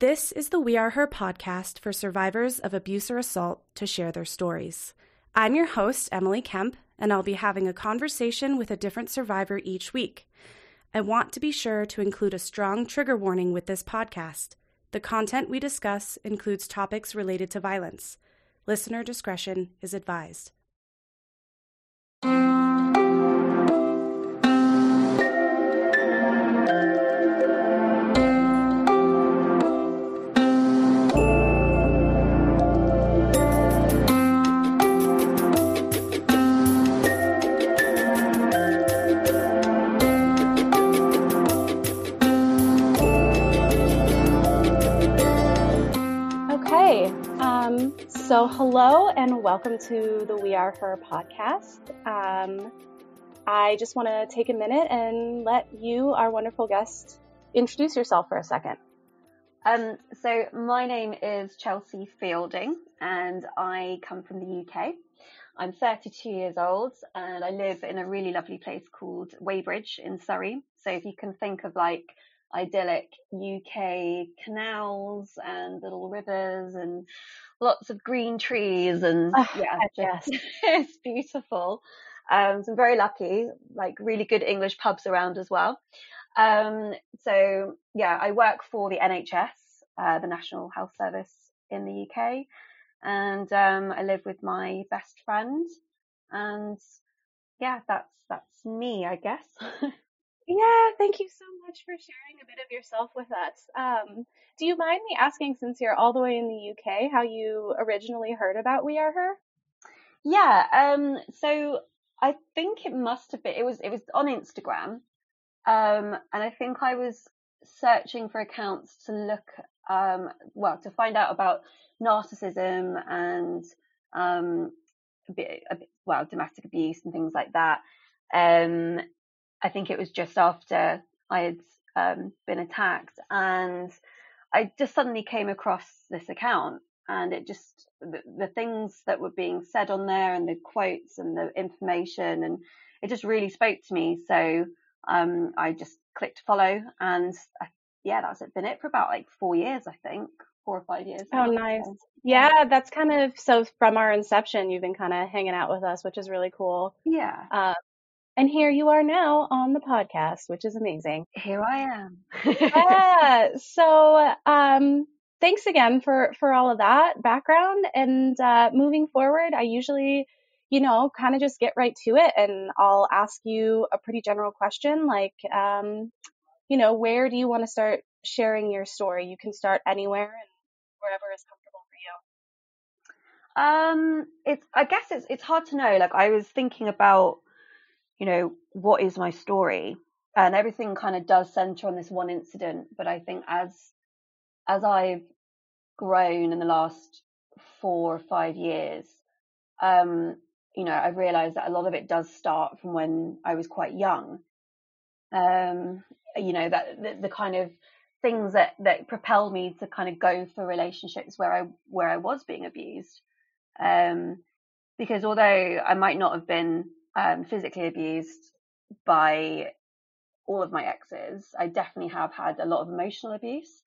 This is the We Are Her podcast for survivors of abuse or assault to share their stories. I'm your host, Emily Kemp, and I'll be having a conversation with a different survivor each week. I want to be sure to include a strong trigger warning with this podcast. The content we discuss includes topics related to violence. Listener discretion is advised. So hello and welcome to the We Are Her podcast. Um, I just want to take a minute and let you, our wonderful guest, introduce yourself for a second. Um, so my name is Chelsea Fielding and I come from the UK. I'm 32 years old and I live in a really lovely place called Weybridge in Surrey. So if you can think of like idyllic UK canals and little rivers and lots of green trees and Oh, yeah, yes. just, it's beautiful. Um, so I'm very lucky, like really good English pubs around as well. Um, so yeah, I work for the NHS, uh, the National Health Service in the UK, and um, I live with my best friend, and yeah, that's that's me, I guess. Yeah, thank you so much for sharing a bit of yourself with us. Um, do you mind me asking, since you're all the way in the UK, how you originally heard about We Are Her? yeah, um, so I think it must have been it was it was on Instagram, um, and I think I was searching for accounts to look um, well to find out about narcissism and um, a bit, a bit, well domestic abuse and things like that. Um, I think it was just after I had um, been attacked, and I just suddenly came across this account, and it just the, the things that were being said on there, and the quotes and the information, and it just really spoke to me. So um, I just clicked follow, and I, yeah, that's it. Been it for about like four years, I think, four or five years. Oh, nice. Yeah, that's kind of so from our inception, you've been kind of hanging out with us, which is really cool. yeah, Uh, and here you are now on the podcast, which is amazing. here I am. yeah. So, um, thanks again for for all of that background. And uh, moving forward, I usually, you know, kind of just get right to it, and I'll ask you a pretty general question, like, um, you know, where do you want to start sharing your story? You can start anywhere and wherever is comfortable for you. Um, it's I guess it's it's hard to know. Like I was thinking about, you know, what is my story, and everything kind of does center on this one incident. But I think as as I've grown in the last four or five years, um, you know, I've realised that a lot of it does start from when I was quite young. Um, you know, that the, the kind of things that that propelled me to kind of go for relationships where I where I was being abused. Um, because although I might not have been um, physically abused by all of my exes, I definitely have had a lot of emotional abuse.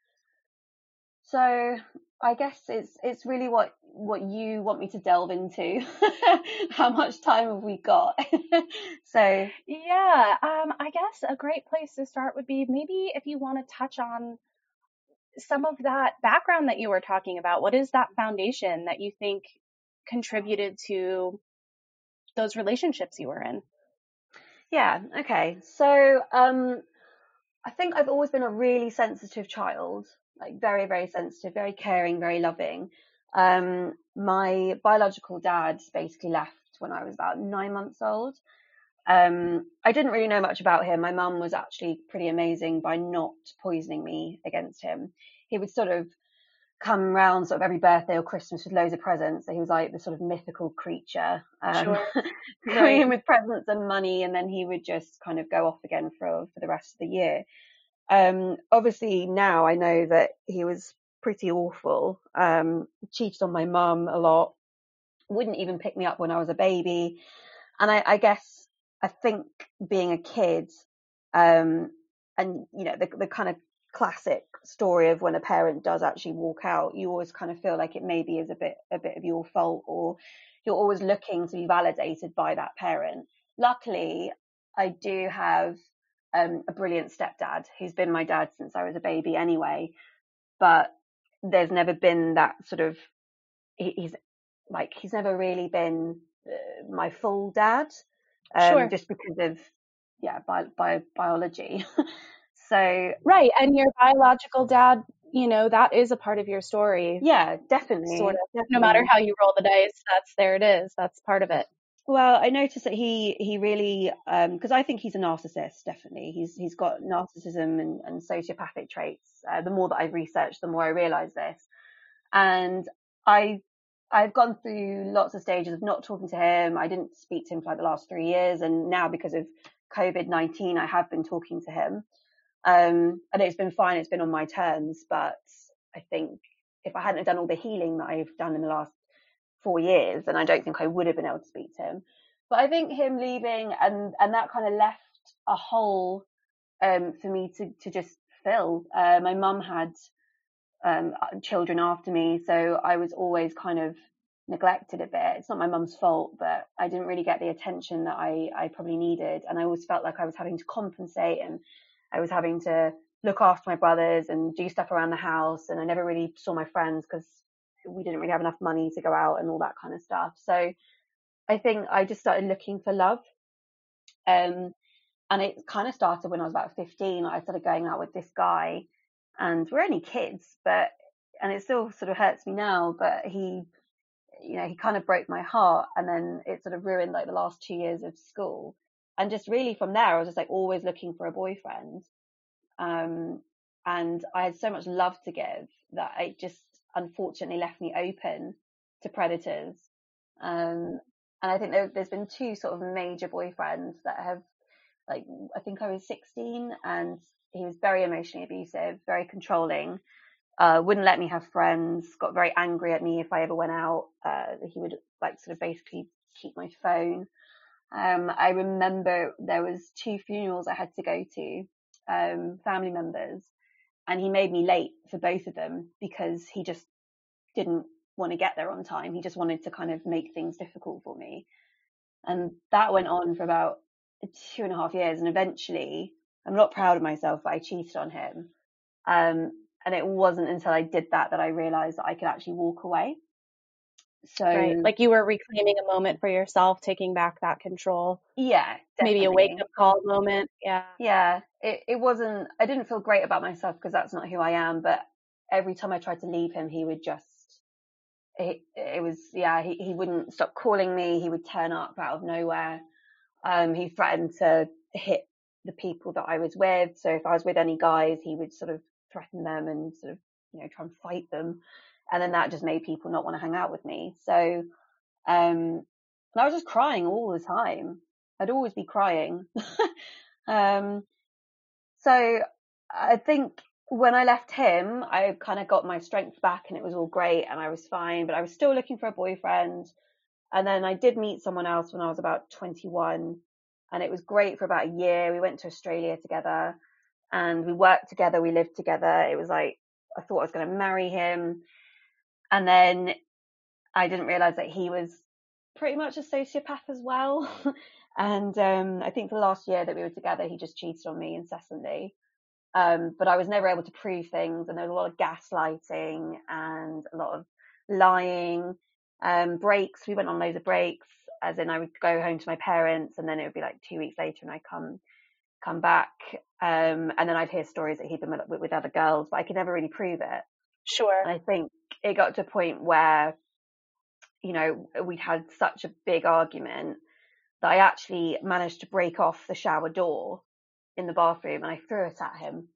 So I guess it's it's really what what you want me to delve into. How much time have we got? so Yeah, um, I guess a great place to start would be maybe if you want to touch on some of that background that you were talking about. What is that foundation that you think contributed to those relationships you were in? yeah, okay. So um, I think I've always been a really sensitive child, like very very sensitive, very caring, very loving. Um, my biological dad basically left when I was about nine months old. Um, I didn't really know much about him. My mum was actually pretty amazing by not poisoning me against him. He would sort of come round sort of every birthday or Christmas with loads of presents. So he was like the sort of mythical creature, um, Sure. coming in with presents and money, and then he would just kind of go off again for for the rest of the year. Um, obviously now I know that he was pretty awful. Um, cheated on my mum a lot. Wouldn't even pick me up when I was a baby. And I, I guess I think being a kid, um, and you know the the kind of classic story of when a parent does actually walk out, you always kind of feel like it maybe is a bit a bit of your fault or you're always looking to be validated by that parent. Luckily, I do have um, a brilliant stepdad who's been my dad since I was a baby anyway, but there's never been that sort of he, he's like he's never really been uh, my full dad, um, sure. just because of yeah bi- bi- biology. so right, and your biological dad, you know, that is a part of your story. Yeah, definitely. Sort of. Definitely. No matter how you roll the dice, that's there it is. That's part of it. Well, I noticed that he he really because um, I think he's a narcissist. Definitely, he's he's got narcissism and, and sociopathic traits. Uh, the more that I've researched, the more I realise this. And I I've gone through lots of stages of not talking to him. I didn't speak to him for like the last three years, and now because of COVID nineteen, I have been talking to him. Um, and it's been fine. It's been on my terms, but I think if I hadn't have done all the healing that I've done in the last four years, and I don't think I would have been able to speak to him. But I think him leaving and and that kind of left a hole um, for me to to just fill. Uh, my mum had um, children after me, so I was always kind of neglected a bit. It's not my mum's fault, but I didn't really get the attention that I I probably needed, and I always felt like I was having to compensate and I was having to look after my brothers and do stuff around the house, and I never really saw my friends because we didn't really have enough money to go out and all that kind of stuff. So I think I just started looking for love. Um, and it kind of started when I was about 15. I started going out with this guy, and we're only kids, but and it still sort of hurts me now. But he, you know, he kind of broke my heart, and then it sort of ruined like the last two years of school. And just really from there, I was just like always looking for a boyfriend. Um, and I had so much love to give that it just unfortunately left me open to predators. Um, and I think there, has been two sort of major boyfriends that have, like, I think I was 16 and he was very emotionally abusive, very controlling, uh, wouldn't let me have friends, got very angry at me if I ever went out. Uh, he would like sort of basically keep my phone. Um, I remember there was two funerals I had to go to, um, family members, and he made me late for both of them because he just didn't want to get there on time. He just wanted to kind of make things difficult for me. And that went on for about two and a half years. And eventually, I'm not proud of myself, but I cheated on him. Um, and it wasn't until I did that that I realized that I could actually walk away. So, right. like you were reclaiming a moment for yourself, taking back that control. Yeah. Definitely. Maybe a wake up call moment. Yeah. Yeah. It, it wasn't, I didn't feel great about myself because that's not who I am. But every time I tried to leave him, he would just, it, it was, yeah, he, he wouldn't stop calling me. He would turn up out of nowhere. Um, he threatened to hit the people that I was with. So if I was with any guys, he would sort of threaten them and sort of, you know, try and fight them and then that just made people not want to hang out with me. So, um, I was just crying all the time. I'd always be crying. um, so I think when I left him, I kind of got my strength back and it was all great and I was fine, but I was still looking for a boyfriend. And then I did meet someone else when I was about 21 and it was great for about a year. We went to Australia together and we worked together. We lived together. It was like, I thought I was going to marry him. And then I didn't realize that he was pretty much a sociopath as well. and um, I think the last year that we were together, he just cheated on me incessantly. Um, but I was never able to prove things, and there was a lot of gaslighting and a lot of lying. Um, breaks, we went on loads of breaks, as in I would go home to my parents, and then it would be like two weeks later, and I'd come come back, um, and then I'd hear stories that he'd been with, with other girls, but I could never really prove it. Sure. And I think it got to a point where, you know, we'd had such a big argument that I actually managed to break off the shower door in the bathroom and I threw it at him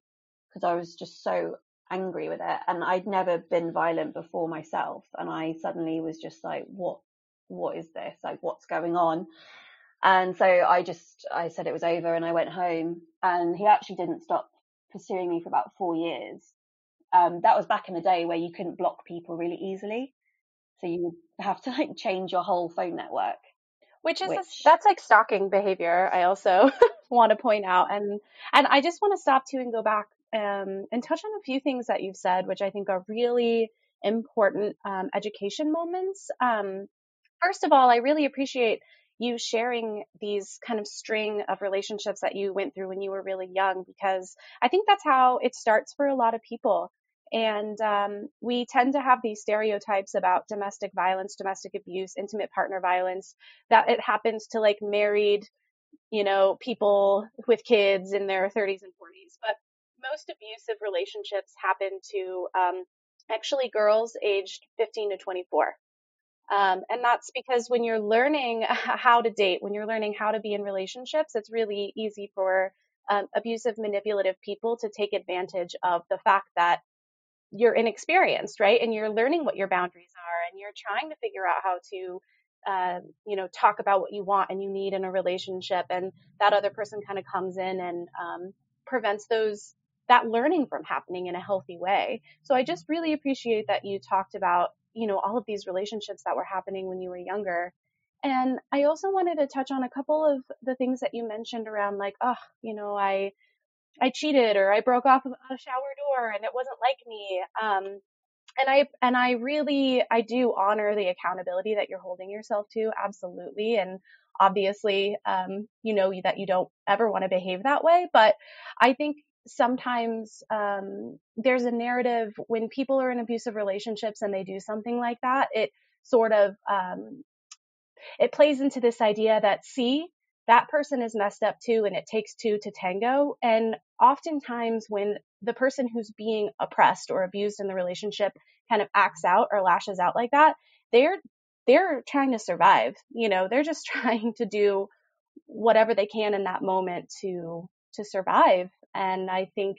because I was just so angry with it. And I'd never been violent before myself. And I suddenly was just like, what, what is this? Like, what's going on? And so I just, I said it was over and I went home and he actually didn't stop pursuing me for about four years um, that was back in the day where you couldn't block people really easily. So you would have to like change your whole phone network. Which is which... A, that's like stalking behavior. I also want to point out, and and I just want to stop too and go back um, and touch on a few things that you've said, which I think are really important um, education moments. Um, first of all, I really appreciate you sharing these kind of string of relationships that you went through when you were really young, because I think that's how it starts for a lot of people. And um, we tend to have these stereotypes about domestic violence, domestic abuse, intimate partner violence, that it happens to like married, you know, people with kids in their 30s and 40s. But most abusive relationships happen to um, actually girls aged 15 to 24. Um, and that's because when you're learning how to date, when you're learning how to be in relationships, it's really easy for um, abusive, manipulative people to take advantage of the fact that you're inexperienced, right? And you're learning what your boundaries are and you're trying to figure out how to, uh, you know, talk about what you want and you need in a relationship. And that other person kind of comes in and um, prevents those, that learning from happening in a healthy way. So I just really appreciate that you talked about, you know, all of these relationships that were happening when you were younger. And I also wanted to touch on a couple of the things that you mentioned around like, oh, you know, I, I cheated or I broke off a shower door and it wasn't like me. Um, and I and I really I do honor the accountability that you're holding yourself to, absolutely. And obviously, um, you know that you don't ever want to behave that way. But I think sometimes um, there's a narrative when people are in abusive relationships and they do something like that. It sort of um, it plays into this idea that see that person is messed up too and it takes two to tango and oftentimes when the person who's being oppressed or abused in the relationship kind of acts out or lashes out like that they're they're trying to survive you know they're just trying to do whatever they can in that moment to to survive and i think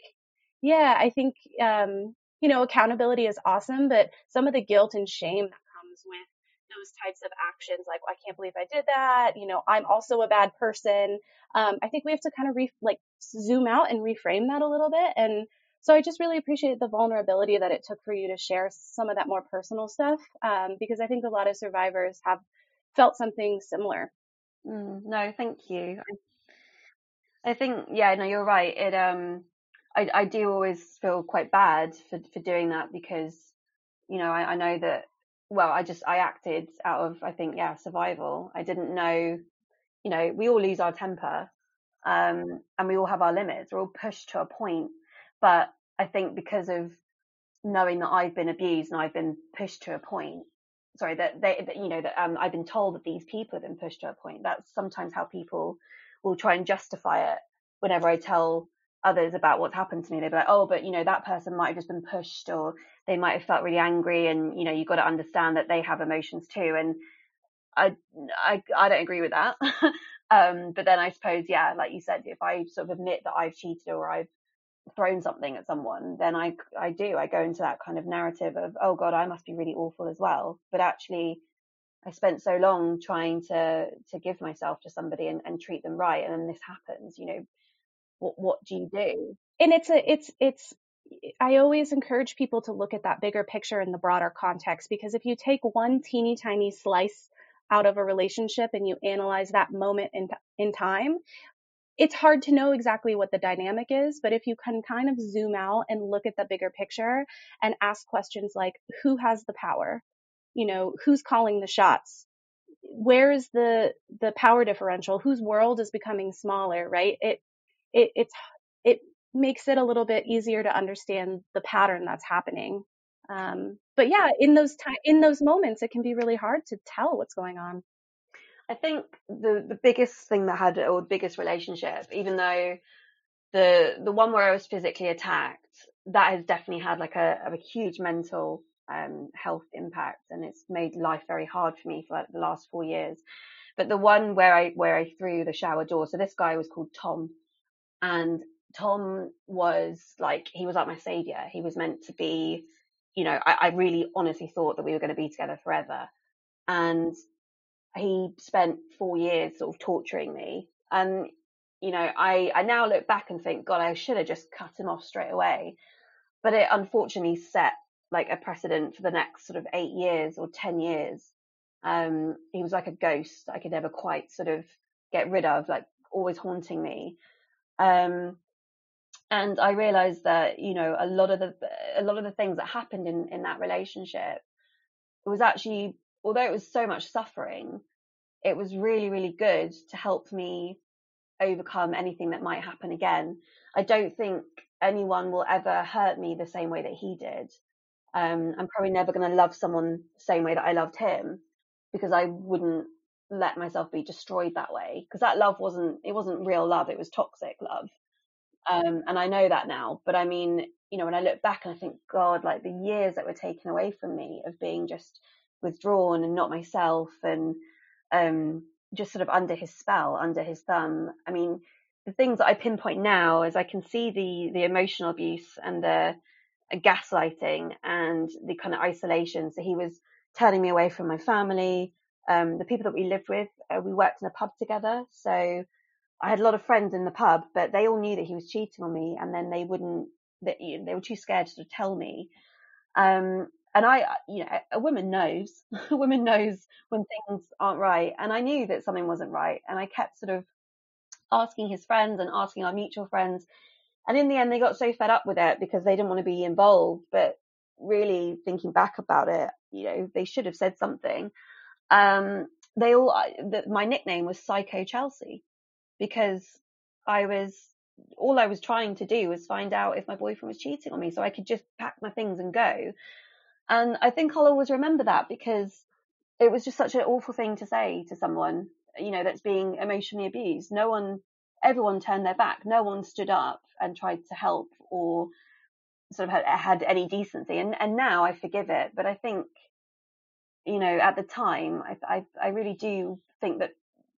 yeah i think um you know accountability is awesome but some of the guilt and shame that comes with those types of actions like i can't believe i did that you know i'm also a bad person um, i think we have to kind of re- like zoom out and reframe that a little bit and so i just really appreciate the vulnerability that it took for you to share some of that more personal stuff um, because i think a lot of survivors have felt something similar. Mm, no thank you. I, I think yeah no you're right it um I, I do always feel quite bad for, for doing that because you know I, I know that well, I just I acted out of I think yeah survival. I didn't know, you know, we all lose our temper, um, and we all have our limits. We're all pushed to a point, but I think because of knowing that I've been abused and I've been pushed to a point, sorry that they that, you know that um, I've been told that these people have been pushed to a point. That's sometimes how people will try and justify it. Whenever I tell others about what's happened to me, they'd be like, oh, but you know that person might have just been pushed or they might have felt really angry and you know you've got to understand that they have emotions too. And i i, I don't agree with that. Um, but then i suppose yeah like you said if i sort of admit that i've cheated or i've thrown something at someone then i i do. I go into that kind of narrative of oh god i must be really awful as well. But actually I spent so long trying to to give myself to somebody and, and treat them right, and then this happens. You know, what what do you do? And it's a it's it's I always encourage people to look at that bigger picture in the broader context because if you take one teeny tiny slice out of a relationship and you analyze that moment in, in time, it's hard to know exactly what the dynamic is, but if you can kind of zoom out and look at the bigger picture and ask questions like who has the power? You know, who's calling the shots? Where is the the power differential? Whose world is becoming smaller, right? It it it's it makes it a little bit easier to understand the pattern that's happening. Um, but yeah, in those time, in those moments, it can be really hard to tell what's going on. I think the the biggest thing that had or the biggest relationship, even though the the one where I was physically attacked, that has definitely had like a, a huge mental um, health impact, and it's made life very hard for me for like the last four years. But the one where I where I threw the shower door, so this guy was called Tom, and Tom was like, he was like my savior. He was meant to be, you know, I, I really honestly thought that we were going to be together forever. And he spent four years sort of torturing me. And, you know, I, I now look back and think, God, I should have just cut him off straight away. But it unfortunately set like a precedent for the next sort of eight years or 10 years. Um, he was like a ghost I could never quite sort of get rid of, like always haunting me. Um, And I realized that, you know, a lot of the, a lot of the things that happened in, in that relationship was actually, although it was so much suffering, it was really, really good to help me overcome anything that might happen again. I don't think anyone will ever hurt me the same way that he did. Um, I'm probably never going to love someone the same way that I loved him because I wouldn't let myself be destroyed that way because that love wasn't it wasn't real love it was toxic love. Um, and I know that now but I mean you know when I look back and I think god like the years that were taken away from me of being just withdrawn and not myself and um, just sort of under his spell under his thumb I mean the things that I pinpoint now is I can see the the emotional abuse and the gaslighting and the kind of isolation so he was turning me away from my family um, the people that we lived with, uh, we worked in a pub together. So I had a lot of friends in the pub, but they all knew that he was cheating on me, and then they wouldn't. They, they were too scared to tell me. Um, and I, you know, a woman knows. a woman knows when things aren't right, and I knew that something wasn't right, and I kept sort of asking his friends and asking our mutual friends. And in the end, they got so fed up with it because they didn't want to be involved. But really thinking back about it, you know, they should have said something um, they all, the, my nickname was Psycho Chelsea because I was, all I was trying to do was find out if my boyfriend was cheating on me so I could just pack my things and go. And I think I'll always remember that because it was just such an awful thing to say to someone, you know, that's being emotionally abused. No one, everyone turned their back. No one stood up and tried to help or sort of had, had any decency. And, and now I forgive it. But I think you know, at the time, I, I, I really do think that,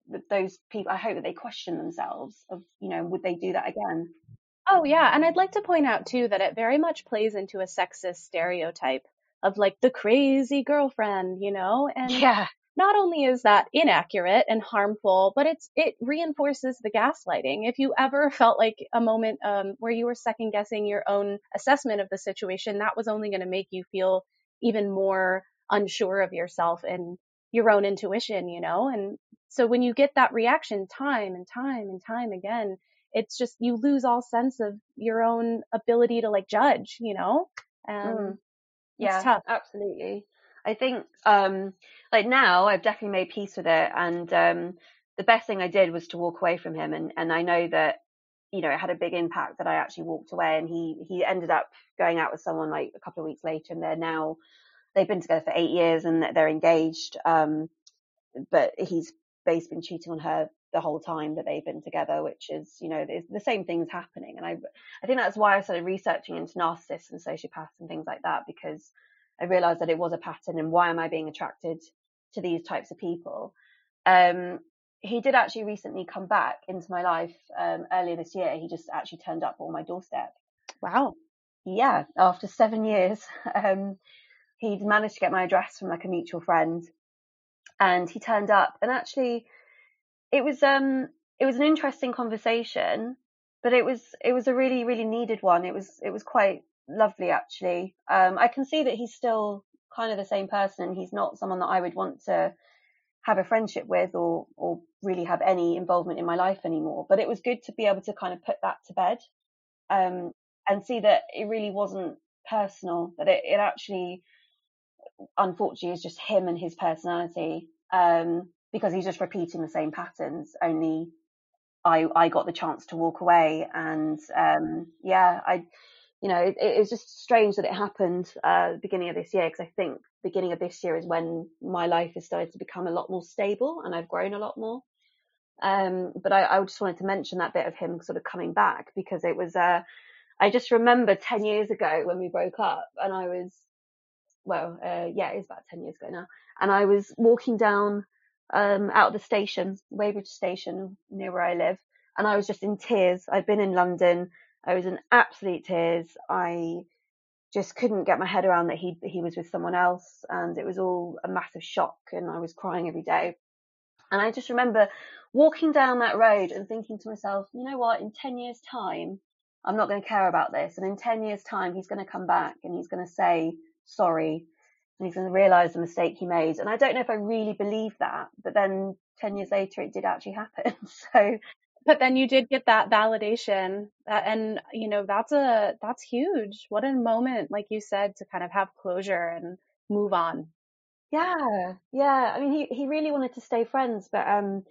that those people, I hope that they question themselves of, you know, would they do that again? Oh, yeah. And I'd like to point out, too, that it very much plays into a sexist stereotype of like the crazy girlfriend, you know? And yeah. Not only is that inaccurate and harmful, but it's, it reinforces the gaslighting. If you ever felt like a moment um, where you were second guessing your own assessment of the situation, that was only going to make you feel even more unsure of yourself and your own intuition, you know? And so when you get that reaction time and time and time again, it's just you lose all sense of your own ability to like judge, you know? And mm. yeah, absolutely. I think um like now I've definitely made peace with it and um the best thing I did was to walk away from him and and I know that you know it had a big impact that I actually walked away and he he ended up going out with someone like a couple of weeks later and they're now they've been together for eight years and they're engaged. Um, but he's basically been cheating on her the whole time that they've been together, which is, you know, the same things happening. And I, I think that's why I started researching into narcissists and sociopaths and things like that, because I realized that it was a pattern and why am I being attracted to these types of people? Um, he did actually recently come back into my life, um, earlier this year. He just actually turned up on my doorstep. Wow. Yeah. After seven years. Um, he'd managed to get my address from like a mutual friend and he turned up and actually it was um it was an interesting conversation but it was it was a really really needed one it was it was quite lovely actually. Um i can see that he's still kind of the same person and he's not someone that i would want to have a friendship with or or really have any involvement in my life anymore but it was good to be able to kind of put that to bed um and see that it really wasn't personal that it, it actually unfortunately is just him and his personality um, because he's just repeating the same patterns only I I got the chance to walk away and um, yeah I you know it, it was just strange that it happened uh, beginning of this year because I think beginning of this year is when my life has started to become a lot more stable and I've grown a lot more um, but I, I just wanted to mention that bit of him sort of coming back because it was uh, I just remember 10 years ago when we broke up and I was well, uh, yeah, it's about 10 years ago now. And I was walking down, um, out of the station, Weybridge station near where I live. And I was just in tears. I'd been in London. I was in absolute tears. I just couldn't get my head around that he, he was with someone else. And it was all a massive shock. And I was crying every day. And I just remember walking down that road and thinking to myself, you know what, in 10 years time, I'm not going to care about this. And in 10 years time, he's going to come back and he's going to say, sorry and he's going to realize the mistake he made. And I don't know if I really believe that, but then 10 years later, it did actually happen. So but then you did get that validation uh, and you know that's a that's huge. What a moment like you said to kind of have closure and move on. Yeah yeah. I mean he, he really wanted to stay friends but um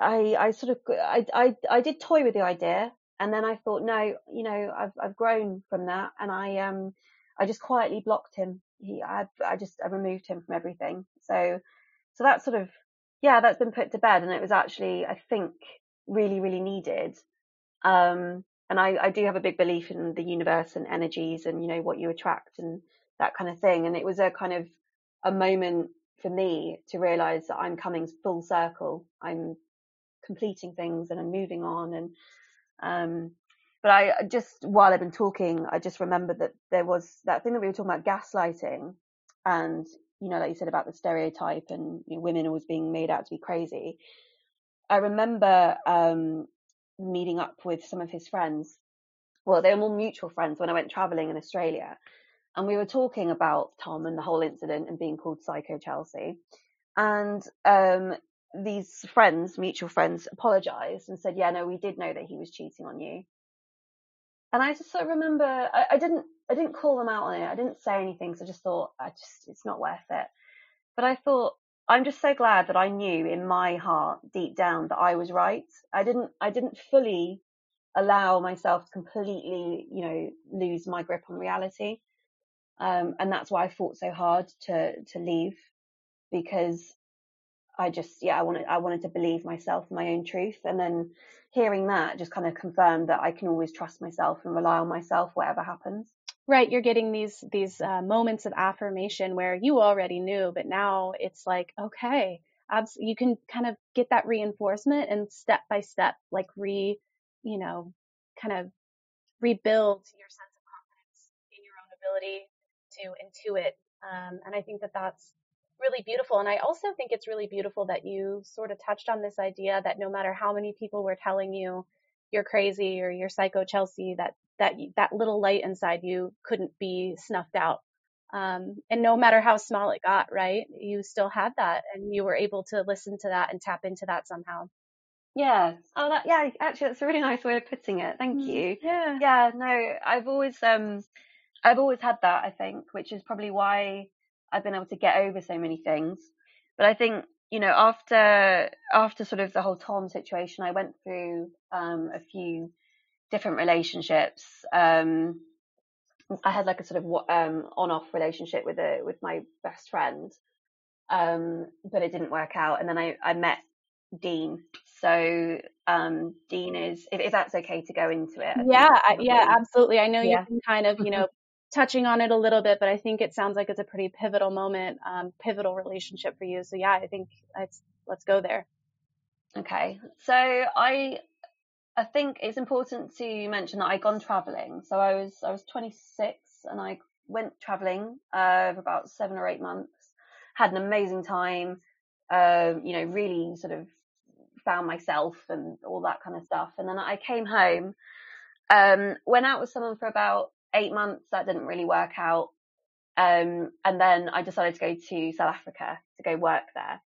i i sort of I, I i did toy with the idea and then i thought no you know i've i've grown from that and i um i just quietly blocked him. He i i just i removed him from everything. So so that's sort of yeah that's been put to bed and it was actually i think really, really needed. Um, and I, I do have a big belief in the universe and energies and, you know, what you attract and that kind of thing. And it was a kind of a moment for me to realize that I'm coming full circle. I'm completing things and I'm moving on. And, um, but I just, while I've been talking, I just remembered that there was that thing that we were talking about gaslighting and, you know, like you said about the stereotype and you know, women always being made out to be crazy. I remember um, meeting up with some of his friends. Well, they were more mutual friends when I went traveling in Australia. And we were talking about Tom and the whole incident and being called Psycho Chelsea. And um, these friends, mutual friends, apologized and said, Yeah, no, we did know that he was cheating on you. And I just sort of remember I, I didn't I didn't call them out on it. I didn't say anything, so I just thought I just it's not worth it. But I thought I'm just so glad that I knew in my heart deep down that I was right. I didn't I didn't fully allow myself to completely, you know, lose my grip on reality. Um, and that's why I fought so hard to to leave because I just yeah, I wanted I wanted to believe myself my own truth. And then hearing that just kind of confirmed that I can always trust myself and rely on myself whatever happens right you're getting these these uh, moments of affirmation where you already knew but now it's like okay abs- you can kind of get that reinforcement and step by step like re you know kind of rebuild your sense of confidence in your own ability to intuit um, and i think that that's really beautiful and i also think it's really beautiful that you sort of touched on this idea that no matter how many people were telling you you're crazy or you're psycho chelsea that that that little light inside you couldn't be snuffed out. Um, and no matter how small it got, right, you still had that, and you were able to listen to that and tap into that somehow. Yeah. Oh, that, yeah. Actually, that's a really nice way of putting it. Thank mm, you. Yeah. Yeah. No, I've always, um, I've always had that. I think, which is probably why I've been able to get over so many things. But I think, you know, after after sort of the whole Tom situation, I went through um, a few different relationships. Um, I had like a sort of um, on-off relationship with a with my best friend, um, but it didn't work out. And then I, I met Dean. So um, Dean is, if, if, that's okay to go into it. Yeah, yeah, absolutely. I know yeah. you've been kind of, you know, touching on it a little bit, but I think it sounds like it's a pretty pivotal moment, um, pivotal relationship for you. So yeah, I think let's let's go there. Okay, so I I think it's important to mention that I'd gone traveling. So I was I was 26 and I went traveling uh, for about seven or eight months. Had an amazing time. Uh, you know, really sort of found myself and all that kind of stuff. And then I came home. Um, went out with someone for about eight months. That didn't really work out. Um, and then I decided to go to South Africa to go work there.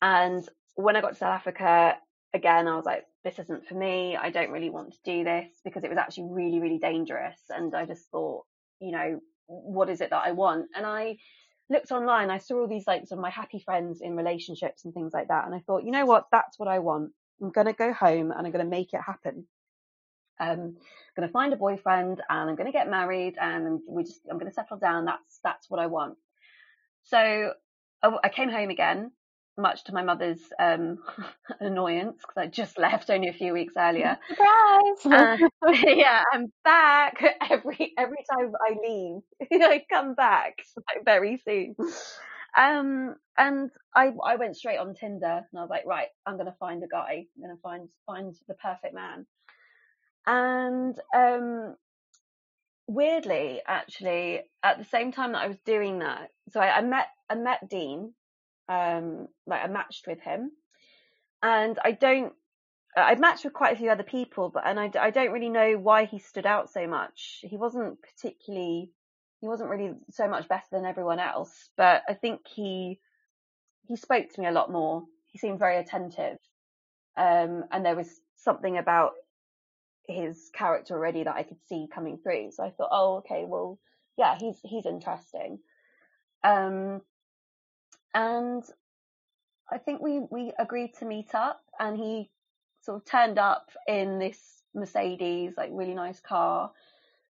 And when I got to South Africa, again, I was like, this isn't for me. I don't really want to do this because it was actually really, really dangerous. And I just thought, you know, what is it that I want? And I looked online, I saw all these like sort of my happy friends in relationships and things like that. And I thought, you know what? That's what I want. I'm going to go home and I'm going to make it happen. Um, I'm going to find a boyfriend and I'm going to get married and we just, I'm going to settle down. That's, that's what I want. So I came home again much to my mother's um, annoyance because I just left only a few weeks earlier. Surprise! Uh, yeah, I'm back every every time I leave. I come back like very soon. Um, and I I went straight on Tinder and I was like, right, I'm gonna find a guy. I'm gonna find find the perfect man. And um, weirdly, actually, at the same time that I was doing that, so I, I met I met Dean um, like I matched with him, and I don't. I'd matched with quite a few other people, but and I, I don't really know why he stood out so much. He wasn't particularly, he wasn't really so much better than everyone else, but I think he he spoke to me a lot more. He seemed very attentive, um, and there was something about his character already that I could see coming through. So I thought, oh, okay, well, yeah, he's he's interesting. Um, and I think we we agreed to meet up, and he sort of turned up in this Mercedes, like really nice car.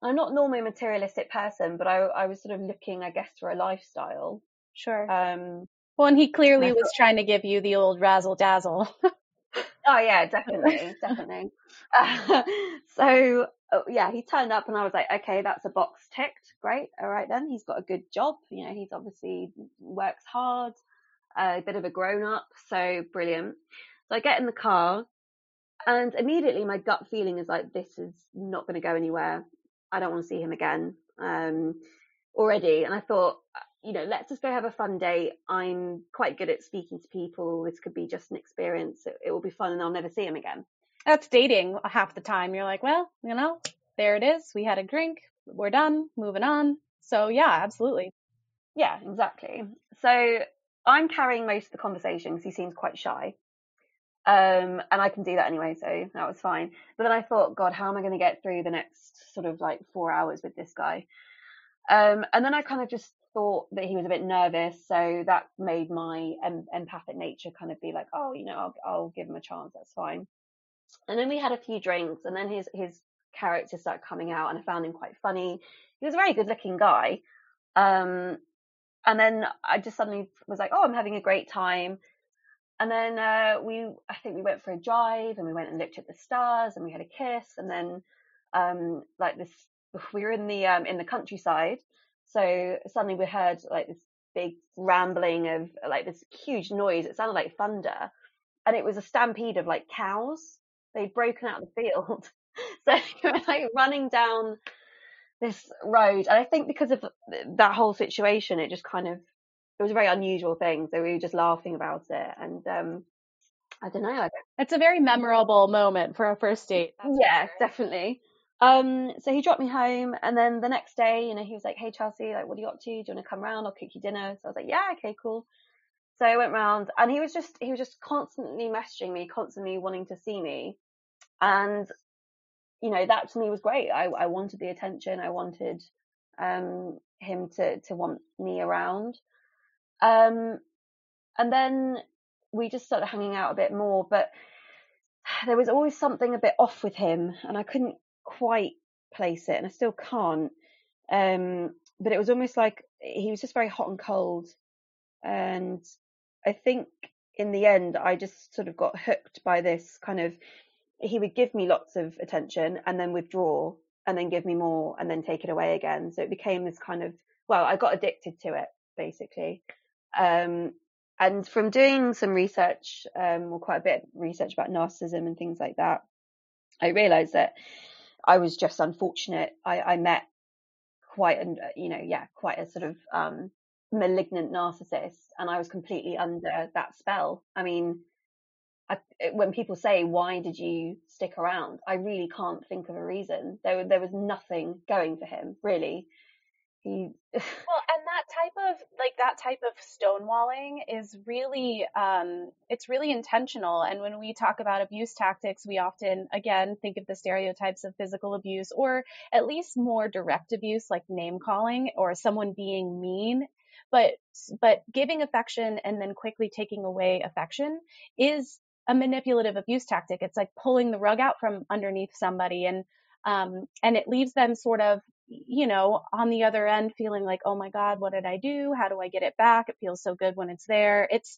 I'm not normally a materialistic person, but I I was sort of looking, I guess, for a lifestyle. Sure. Um, well, and he clearly was trying to give you the old razzle dazzle. oh yeah, definitely, definitely. Uh, so yeah, he turned up, and I was like, okay, that's a box ticked. Great. All right then. He's got a good job. You know, he's obviously works hard. Uh, a bit of a grown up, so brilliant. So I get in the car, and immediately my gut feeling is like, this is not going to go anywhere. I don't want to see him again um, already. And I thought, you know, let's just go have a fun day. I'm quite good at speaking to people. This could be just an experience. It, it will be fun and I'll never see him again. That's dating half the time. You're like, well, you know, there it is. We had a drink. We're done. Moving on. So yeah, absolutely. Yeah, exactly. So I'm carrying most of the conversation because he seems quite shy. Um, and I can do that anyway, so that was fine. But then I thought, God, how am I going to get through the next sort of like four hours with this guy? Um, and then I kind of just thought that he was a bit nervous, so that made my em- empathic nature kind of be like, oh, you know, I'll, I'll give him a chance. That's fine. And then we had a few drinks, and then his his character started coming out, and I found him quite funny. He was a very good looking guy. Um, and then I just suddenly was like, oh, I'm having a great time. And then uh, we, I think we went for a drive, and we went and looked at the stars, and we had a kiss, and then um, like this, we were in the um, in the countryside, so suddenly we heard like this big rambling of like this huge noise. It sounded like thunder. And it was a stampede of like cows. They'd broken out of the field. so we were like running down this road. And I think because of that whole situation, it just kind of, it was a very unusual thing. So we were just laughing about it. And, um, I don't know. It's a very memorable moment for a first date. yeah, sure. definitely. Um, so he dropped me home, and then the next day, you know, he was like, "Hey Chelsea, like, what are you up to? Do you want to come round? I'll cook you dinner." So I was like, "Yeah, okay, cool." So I went round, and he was just he was just constantly messaging me, constantly wanting to see me, and you know that to me was great. I I wanted the attention. I wanted um him to to want me around. Um, and then we just started hanging out a bit more, but there was always something a bit off with him, and I couldn't quite place it, and I still can't. Um, but it was almost like he was just very hot and cold, and I think in the end I just sort of got hooked by this kind of. He would give me lots of attention and then withdraw, and then give me more, and then take it away again. So it became this kind of well, I got addicted to it basically. Um, and from doing some research, um, or quite a bit of research about narcissism and things like that, I realized that I was just unfortunate. I, I met quite an, you know, yeah, quite a sort of um, malignant narcissist, and I was completely under that spell. I mean, I, when people say, "Why did you stick around?" I really can't think of a reason. There, there was nothing going for him, really. He well, and type of like that type of stonewalling is really um, it's really intentional. And when we talk about abuse tactics, we often again think of the stereotypes of physical abuse or at least more direct abuse, like name calling or someone being mean. But but giving affection and then quickly taking away affection is a manipulative abuse tactic. It's like pulling the rug out from underneath somebody and um, and it leaves them sort of you know, on the other end feeling like, oh my God, what did I do? How do I get it back? It feels so good when it's there. It's,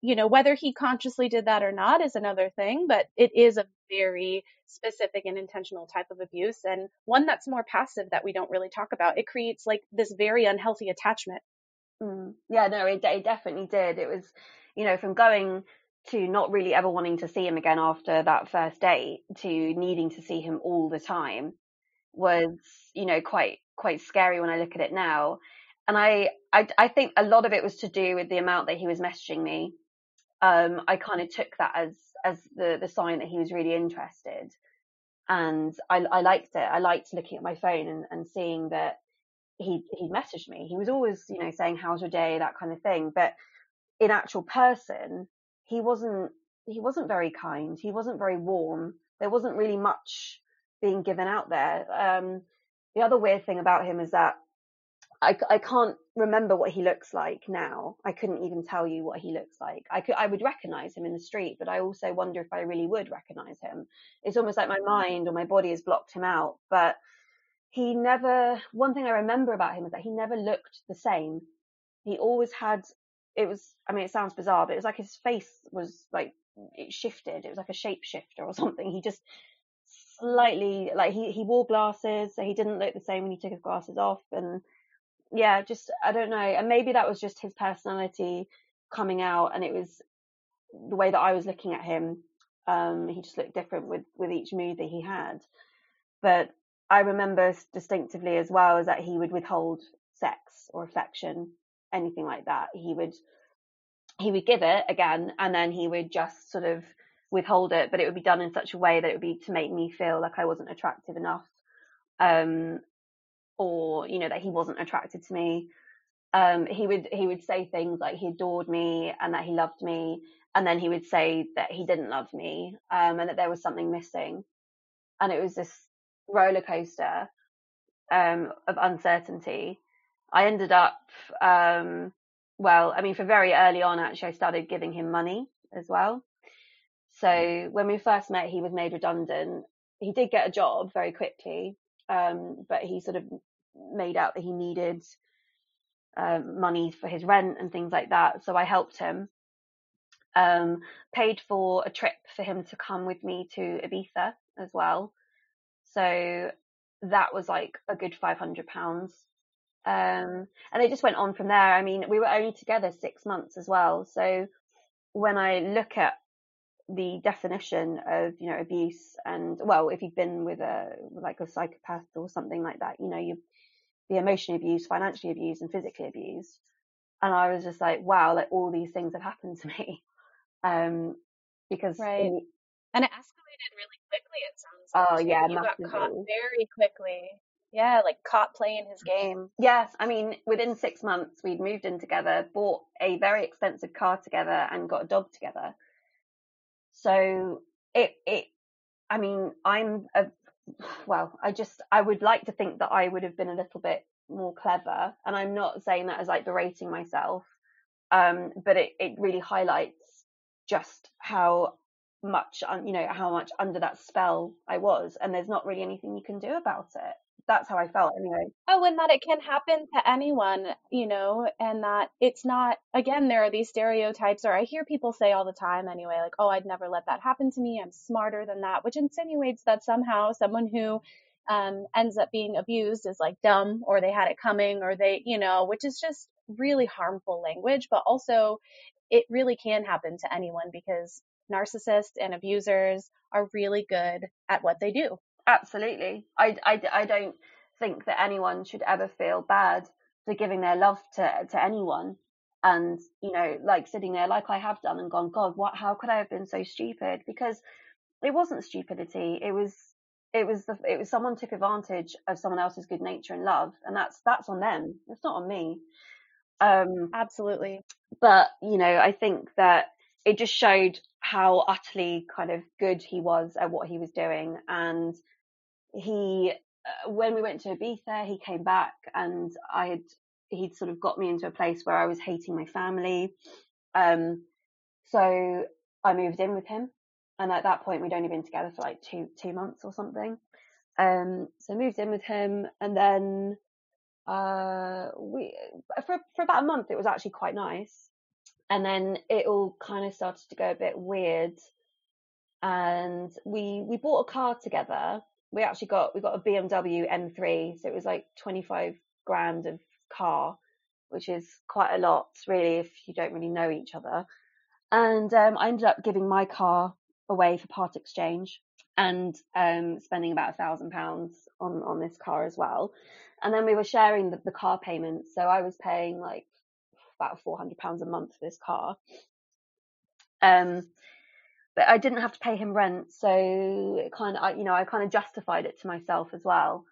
you know, whether he consciously did that or not is another thing, but it is a very specific and intentional type of abuse and one that's more passive that we don't really talk about. It creates like this very unhealthy attachment. Mm. Yeah, no, it, it definitely did. It was, you know, from going to not really ever wanting to see him again after that first date to needing to see him all the time was, you know, quite quite scary when I look at it now. And I, I, I think a lot of it was to do with the amount that he was messaging me. Um, I kind of took that as as the the sign that he was really interested, and I, I liked it. I liked looking at my phone and, and seeing that he he messaged me. He was always, you know, saying how's your day, that kind of thing. But in actual person, he wasn't he wasn't very kind. He wasn't very warm. There wasn't really much being given out there. Um, the other weird thing about him is that I, I can't remember what he looks like now. I couldn't even tell you what he looks like. I could, I would recognize him in the street, but I also wonder if I really would recognize him. It's almost like my mind or my body has blocked him out. But he never, one thing I remember about him is that he never looked the same. He always had, it was, I mean, it sounds bizarre, but it was like his face was like, it shifted. It was like a shapeshifter or something. He just slightly, like he, he wore glasses, so he didn't look the same when he took his glasses off. And, yeah, just I don't know, and maybe that was just his personality coming out, and it was the way that I was looking at him. Um, he just looked different with with each mood that he had. But I remember distinctively as well is that he would withhold sex or affection, anything like that. He would he would give it again, and then he would just sort of withhold it, but it would be done in such a way that it would be to make me feel like I wasn't attractive enough. Um, or you know that he wasn't attracted to me. Um, he would he would say things like he adored me and that he loved me and then he would say that he didn't love me um, and that there was something missing. And it was this roller coaster um, of uncertainty. I ended up um, well i mean for very early on actually i started giving him money as well so when we first met he was made redundant he did get a job very quickly um, but he sort of made out that he needed um, money for his rent and things like that. So I helped him. Um, paid for a trip for him to come with me to Ibiza as well. So that was like a good five hundred pounds. Um, and it just went on from there. I mean, we were only together six months as well. So when I look at the definition of you know abuse and well if you've been with a like a psychopath or something like that you know you be emotionally abused financially abused and physically abused. And i was just like wow like all these things have happened to me. Um because right. in, and it escalated really quickly it sounds oh yeah you massively. got caught very quickly. Yeah like caught playing his game. Yes i mean within six months we'd moved in together bought a very expensive car together and got a dog together so it, it, I mean, I'm a, well, I just, I would like to think that I would have been a little bit more clever. And I'm not saying that as like berating myself. Um, but it, it really highlights just how much, you know, how much under that spell I was. And there's not really anything you can do about it that's how I felt anyway. Oh, and that it can happen to anyone, you know, and that it's not, again, there are these stereotypes, or I hear people say all the time anyway, like, oh, I'd never let that happen to me. I'm smarter than that, which insinuates that somehow someone who um, ends up being abused is like dumb or they had it coming or they, you know, which is just really harmful language, but also it really can happen to anyone because narcissists and abusers are really good at what they do. Absolutely. I, I, I don't think that anyone should ever feel bad for giving their love to, to anyone. And, you know, like sitting there like I have done and gone, God, what, how could I have been so stupid? Because it wasn't stupidity. It was, it was the, it was someone took advantage of someone else's good nature and love. And that's, that's on them. It's not on me. Um, absolutely. But, you know, I think that it just showed how utterly kind of good he was at what he was doing and he uh, when we went to Ibiza, he came back and I had he'd sort of got me into a place where I was hating my family. Um, so I moved in with him, and at that point we'd only been together for like two two months or something. Um, so I moved in with him, and then uh, we for for about a month it was actually quite nice, and then it all kind of started to go a bit weird, and we we bought a car together we actually got we got a BMW M3, so it was like 25 grand of car, which is quite a lot really if you don't really know each other. And um, I ended up giving my car away for part exchange and um, spending about a thousand pounds on on this car as well. And then we were sharing the, the car payments, so I was paying like about 400 pounds a month for this car. Um, but I didn't have to pay him rent, so it kind of, you know, I kind of justified it to myself as well,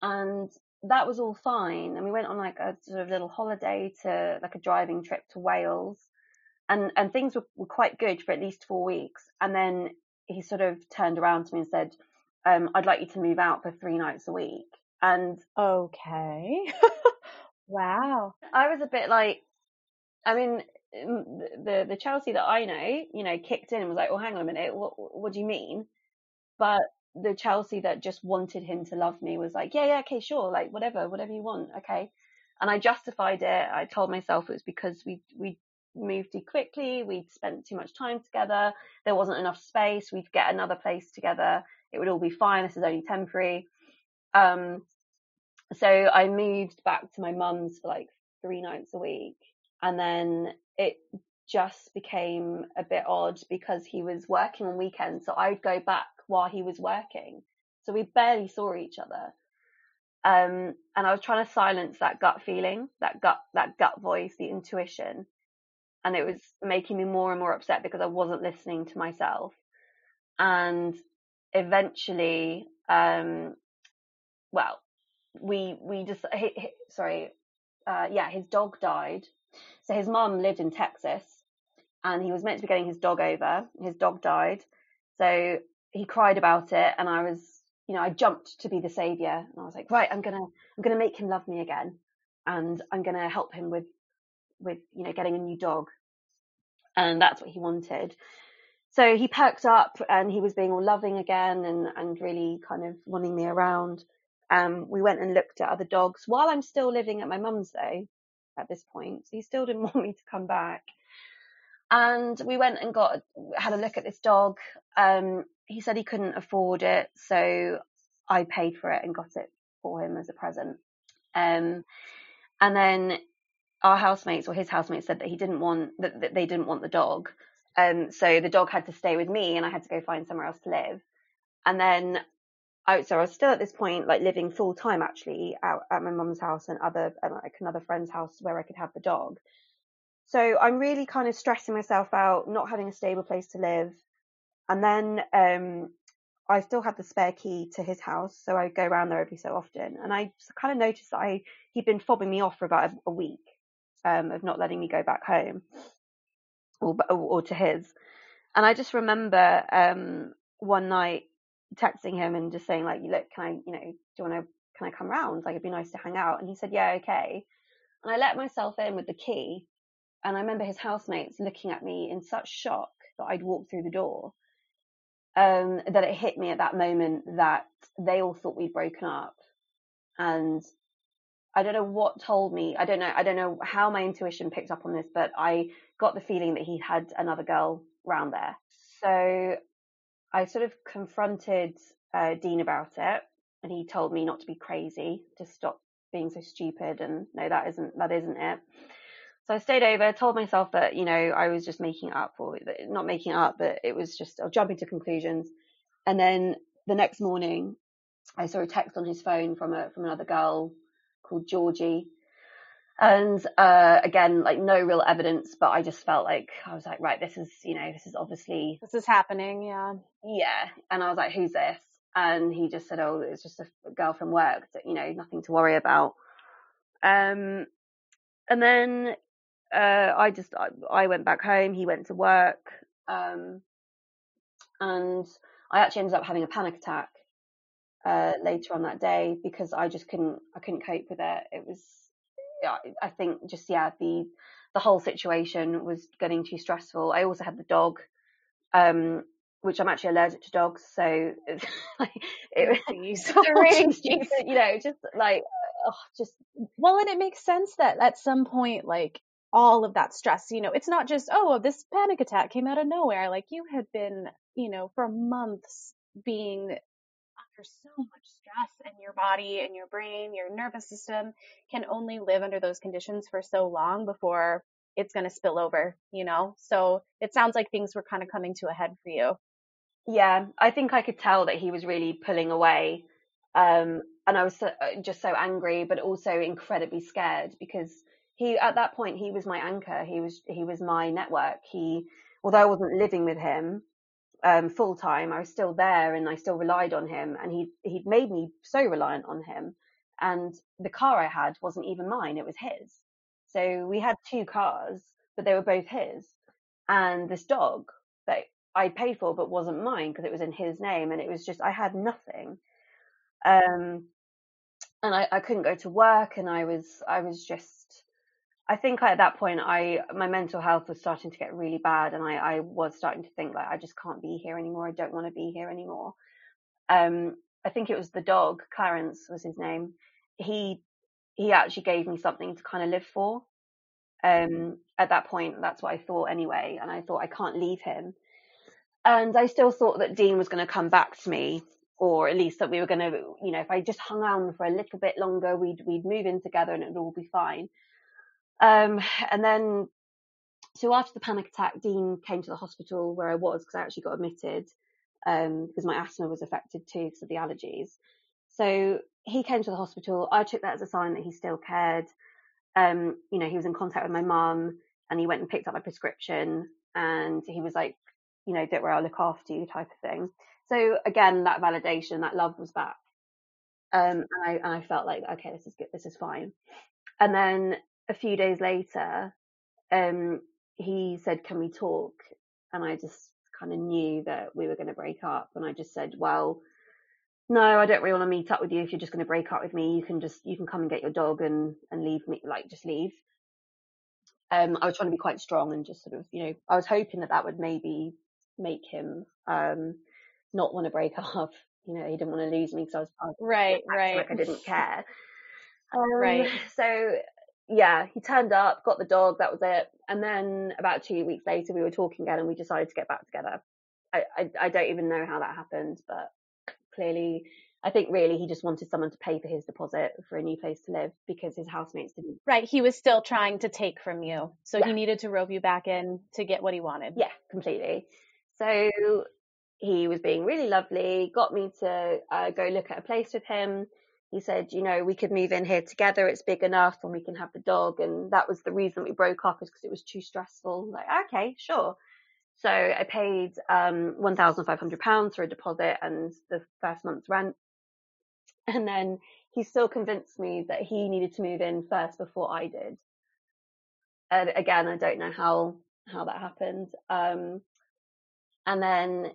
and that was all fine. And we went on like a sort of little holiday to like a driving trip to Wales, and and things were, were quite good for at least four weeks, and then he sort of turned around to me and said, um, "I'd like you to move out for three nights a week." And okay, wow, I was a bit like, I mean, the the Chelsea that I know, you know, kicked in and was like, "Oh, hang on a minute, what what do you mean?" But the Chelsea that just wanted him to love me was like, "Yeah, yeah, okay, sure, like whatever, whatever you want, okay." And I justified it. I told myself it was because we we moved too quickly, we'd spent too much time together, there wasn't enough space, we'd get another place together, it would all be fine. This is only temporary. Um, so I moved back to my mum's for like three nights a week, and then it just became a bit odd because he was working on weekends. So I'd go back while he was working. So we barely saw each other. Um, and I was trying to silence that gut feeling, that gut, that gut voice, the intuition. And it was making me more and more upset because I wasn't listening to myself. And eventually, um, well, we, we just, he, he, sorry, uh, yeah, his dog died so his mum lived in Texas and he was meant to be getting his dog over. His dog died. So he cried about it and I was, you know, I jumped to be the savior and I was like, right, I'm going to, I'm going to make him love me again. And I'm going to help him with, with, you know, getting a new dog. And that's what he wanted. So he perked up and he was being all loving again and, and really kind of wanting me around. Um, we went and looked at other dogs while I'm still living at my mum's though at this point. He still didn't want me to come back. And we went and got had a look at this dog. Um, he said he couldn't afford it, so I paid for it and got it for him as a present. Um, and then our housemates or his housemates said that he didn't want that, that they didn't want the dog. Um, so the dog had to stay with me, and I had to go find somewhere else to live. And then I, so I was still at this point like living full time actually out at my mum's house and other and like another friend's house where I could have the dog. So I'm really kind of stressing myself out, not having a stable place to live. And then um, I still had the spare key to his house, so I go around there every so often. And I kind of noticed that I he'd been fobbing me off for about a, a week um, of not letting me go back home or, or to his. And I just remember um, one night texting him and just saying like, look, can I, you know, do you want to, can I come round? Like, it'd be nice to hang out. And he said, yeah, okay. And I let myself in with the key. And I remember his housemates looking at me in such shock that I'd walked through the door. Um, that it hit me at that moment that they all thought we'd broken up. And I don't know what told me. I don't know. I don't know how my intuition picked up on this, but I got the feeling that he had another girl round there. So I sort of confronted uh, Dean about it, and he told me not to be crazy, to stop being so stupid, and no, that isn't that isn't it. So I stayed over, told myself that you know I was just making up, or not making up, but it was just I was jumping to conclusions. And then the next morning, I saw a text on his phone from a from another girl called Georgie, and uh, again, like no real evidence, but I just felt like I was like, right, this is you know, this is obviously this is happening, yeah, yeah. And I was like, who's this? And he just said, oh, it's just a girl from work, that, you know, nothing to worry about. Um, and then uh, I just I, I, went back home. He went to work, um, and I actually ended up having a panic attack uh, later on that day because I just couldn't I couldn't cope with it. It was I think just yeah the the whole situation was getting too stressful. I also had the dog, um, which I'm actually allergic to dogs, so like it, it's really stupid, you know, just like oh, just well, and it makes sense that at some point, like all of that stress, you know, it's not just oh this panic attack came out of nowhere. Like you had been, you know, for months being under so much stress and your body and your brain, your nervous system can only live under those conditions for so long before it's going to spill over, you know? So it sounds like things were kind of coming to a head for you. Yeah, I think I could tell that he was really pulling away. Um, and I was so, uh, just so angry, but also incredibly scared because he, at that point, he was my anchor. He was, he was my network. He, although I wasn't living with him, um, full time, I was still there and I still relied on him. And he he'd made me so reliant on him. And the car I had wasn't even mine; it was his. So we had two cars, but they were both his. and this dog that I paid for but wasn't mine because it was in his name and it was just I had nothing. Um and I, I couldn't go to work and I was I was just I think at that point I my mental health was starting to get really bad and I, I was starting to think like I just can't be here anymore. I don't want to be here anymore. Um I think it was the dog, Clarence was his name. He he actually gave me something to kind of live for. Um at that point that's what I thought anyway and I thought I can't leave him. And I still thought that Dean was going to come back to me or at least that we were going to, you know, if I just hung on for a little bit longer, we'd we'd move in together and it would all be fine. Um, and then, so after the panic attack, Dean came to the hospital where I was because I actually got admitted um, because my asthma was affected too because of the allergies. So he came to the hospital. I took that as a sign that he still cared. Um, you know, he was in contact with my mum and he went and picked up my prescription and he was like, you know, don't worry, I'll look after you type of thing. So again, that validation, that love was back. Um, and I, and I felt like, okay, this is good. This is fine. And then a few days later, um, he said, can we talk? And I just kind of knew that we were going to break up. And I just said, well, no, I don't really want to meet up with you. If you're just going to break up with me, you can just, you can come and get your dog and, and leave me, like just leave. Um, I was trying to be quite strong and just sort of, you know, I was hoping that that would maybe make him, um, not want to break up. You know, he didn't want to lose me because I was, I was right, right. Like I didn't care. Um, right. So yeah, he turned up, got the dog, that was it. And then about two weeks later, we were talking again and we decided to get back together. I, I, I don't even know how that happened, but clearly, I think really he just wanted someone to pay for his deposit for a new place to live because his housemates didn't. Right. He was still trying to take from you. So Yeah. he needed to rope you back in to get what he wanted. Yeah, completely. So he was being really lovely, got me to uh, go look at a place with him. He said, you know, we could move in here together. It's big enough and we can have the dog. And that was the reason we broke up is because it was too stressful. Like, okay, sure. So I paid um, £1,500 for a deposit and the first month's rent. And then he still convinced me that he needed to move in first before I did. And again, I don't know how, how that happened. Um, and then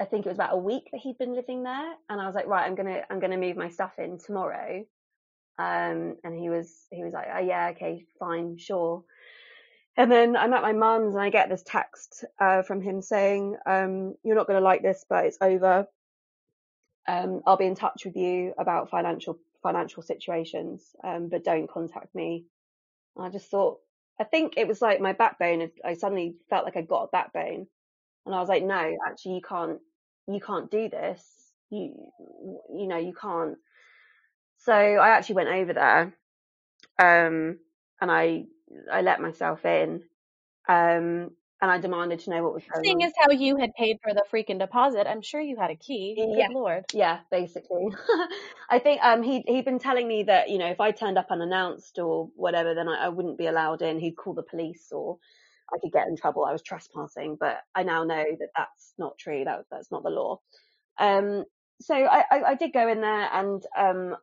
I think it was about a week that he'd been living there. And I was like, right, I'm to, I'm to move my stuff in tomorrow. Um, and he was, he was like, oh yeah, okay, fine, sure. And then I'm at my mum's and I get this text, uh, from him saying, um, you're not to like this, but it's over. Um, I'll be in touch with you about financial, financial situations, um, but don't contact me. And I just thought, I think it was like my backbone. I suddenly felt like I got a backbone and I was like, no, actually you can't, you can't do this. You, you know, you can't. So I actually went over there, um, and I, I let myself in, um, and I demanded to know what was going Seeing on. as how you had paid for the freaking deposit, I'm sure you had a key. Good Yeah. lord. Yeah, basically. I think um he he'd been telling me that you know if I turned up unannounced or whatever, then I, I wouldn't be allowed in. He'd call the police or I could get in trouble. I was trespassing, but I now know that that's not true. That that's not the law. Um, so I, I I did go in there and um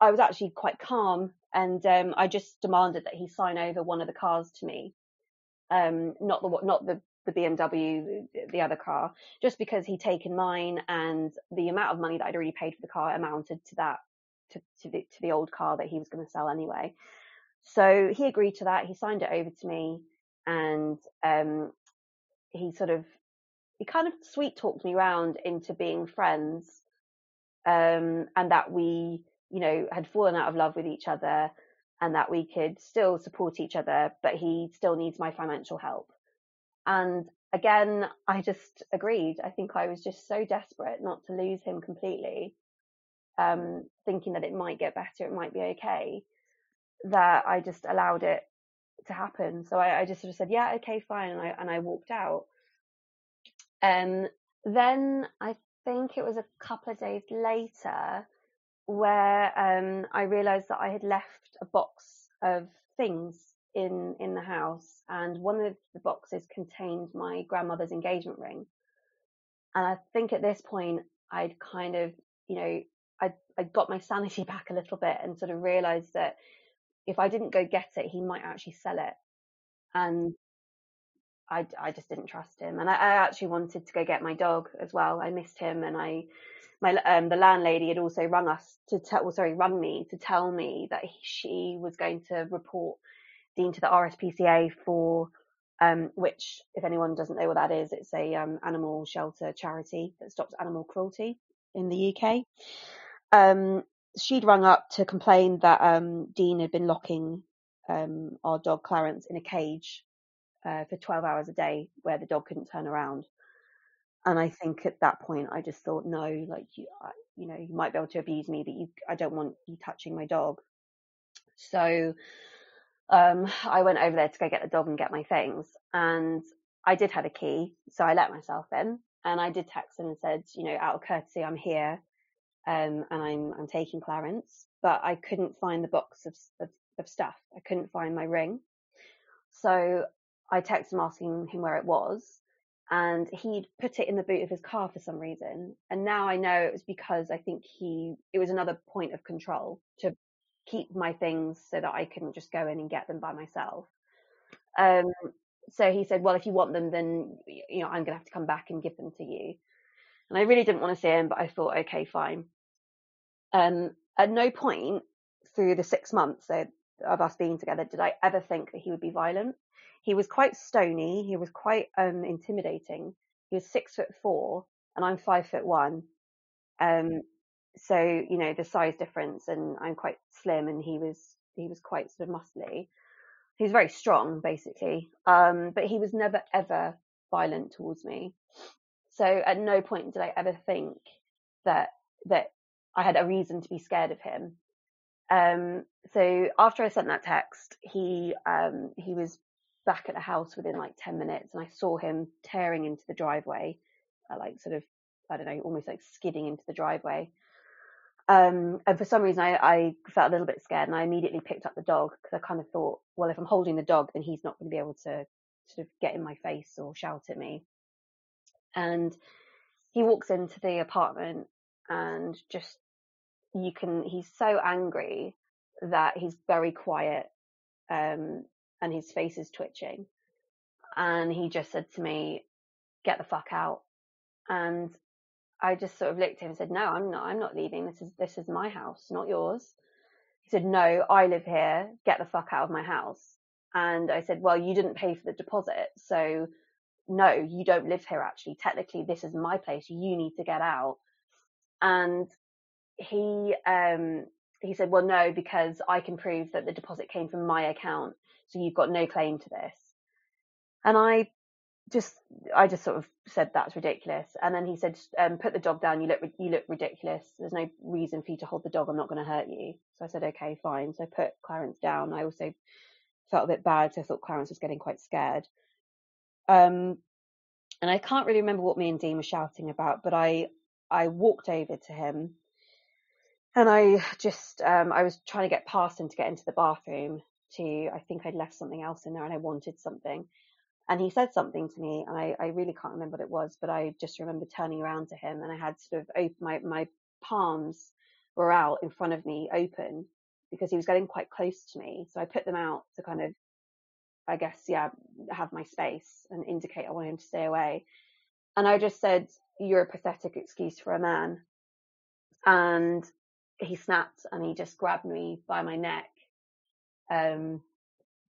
I was actually quite calm and um I just demanded that he sign over one of the cars to me. Um, not the not the the BMW, the other car, just because he'd taken mine and the amount of money that I'd already paid for the car amounted to that, to, to the, to the old car that he was going to sell anyway. So he agreed to that. He signed it over to me and, um, he sort of, he kind of sweet talked me round into being friends. Um, and that we, you know, had fallen out of love with each other and that we could still support each other, but he still needs my financial help. And again, I just agreed. I think I was just so desperate not to lose him completely, um, thinking that it might get better, it might be okay, that I just allowed it to happen. So I, I just sort of said, yeah, okay, fine. And I, and I walked out. Um, then I think it was a couple of days later where, um, I realized that I had left a box of things in, in the house and one of the boxes contained my grandmother's engagement ring. And I think at this point I'd kind of, you know, I I got my sanity back a little bit and sort of realized that if I didn't go get it, he might actually sell it. And I, I just didn't trust him. And I, I actually wanted to go get my dog as well. I missed him and I, my, um, the landlady had also rung us to tell, well, sorry, rung me to tell me that he, she was going to report Dean to the RSPCA for, um, which if anyone doesn't know what that is, it's a, um, animal shelter charity that stops animal cruelty in the UK. Um, she'd rung up to complain that, um, Dean had been locking, um, our dog Clarence in a cage uh, for 12 hours a day where the dog couldn't turn around. And I think at that point, I just thought, no, like you, you know, you might be able to abuse me, but you, I don't want you touching my dog. So, um, I went over there to go get the dog and get my things. And I did have a key. So I let myself in and I did text him and said, you know, out of courtesy, I'm here. Um, and I'm, I'm taking Clarence, but I couldn't find the box of, of, of stuff. I couldn't find my ring. So I texted him asking him where it was and he'd put it in the boot of his car for some reason. And now I know it was because I think he, it was another point of control to keep my things so that I couldn't just go in and get them by myself. Um, so he said, well, if you want them, then, you know, I'm going to have to come back and give them to you. And I really didn't want to see him, but I thought, okay, fine. Um, at no point through the six months of us being together did I ever think that he would be violent he was quite stony. He was quite um, intimidating. He was six foot four, and I'm five foot one. Um, so you know the size difference, and I'm quite slim, and he was he was quite sort of muscly. He was very strong, basically, um, but he was never ever violent towards me. So at no point did I ever think that that I had a reason to be scared of him. Um, so after I sent that text, he um, he was back at the house within like 10 minutes and I saw him tearing into the driveway, uh, like sort of, I don't know, almost like skidding into the driveway. Um, and for some reason I, I, felt a little bit scared and I immediately picked up the dog because I kind of thought, well, if I'm holding the dog, then he's not going to be able to sort of get in my face or shout at me. And he walks into the apartment and just, you can, he's so angry that he's very quiet. Um, and his face is twitching. And he just said to me, get the fuck out. And I just sort of looked at him and said, no, I'm not, I'm not leaving. This is, this is my house, not yours. He said, no, I live here. Get the fuck out of my house. And I said, well, you didn't pay for the deposit. So no, you don't live here actually. Technically, this is my place. You need to get out. And he, um, he said, well, no, because I can prove that the deposit came from my account. So you've got no claim to this. And I just, I just sort of said that's ridiculous. And then he said, um, put the dog down. You look, you look ridiculous. There's no reason for you to hold the dog. I'm not going to hurt you. So I said, okay, fine. So I put Clarence down. I also felt a bit bad. So I thought Clarence was getting quite scared. Um, and I can't really remember what me and Dean were shouting about, but I, I walked over to him and I just, um, I was trying to get past him to get into the bathroom to, I think I'd left something else in there and I wanted something. And he said something to me and I, I really can't remember what it was, but I just remember turning around to him and I had sort of open, my, my palms were out in front of me open because he was getting quite close to me. So I put them out to kind of, I guess, yeah, have my space and indicate I want him to stay away. And I just said, you're a pathetic excuse for a man. And he snapped and he just grabbed me by my neck um,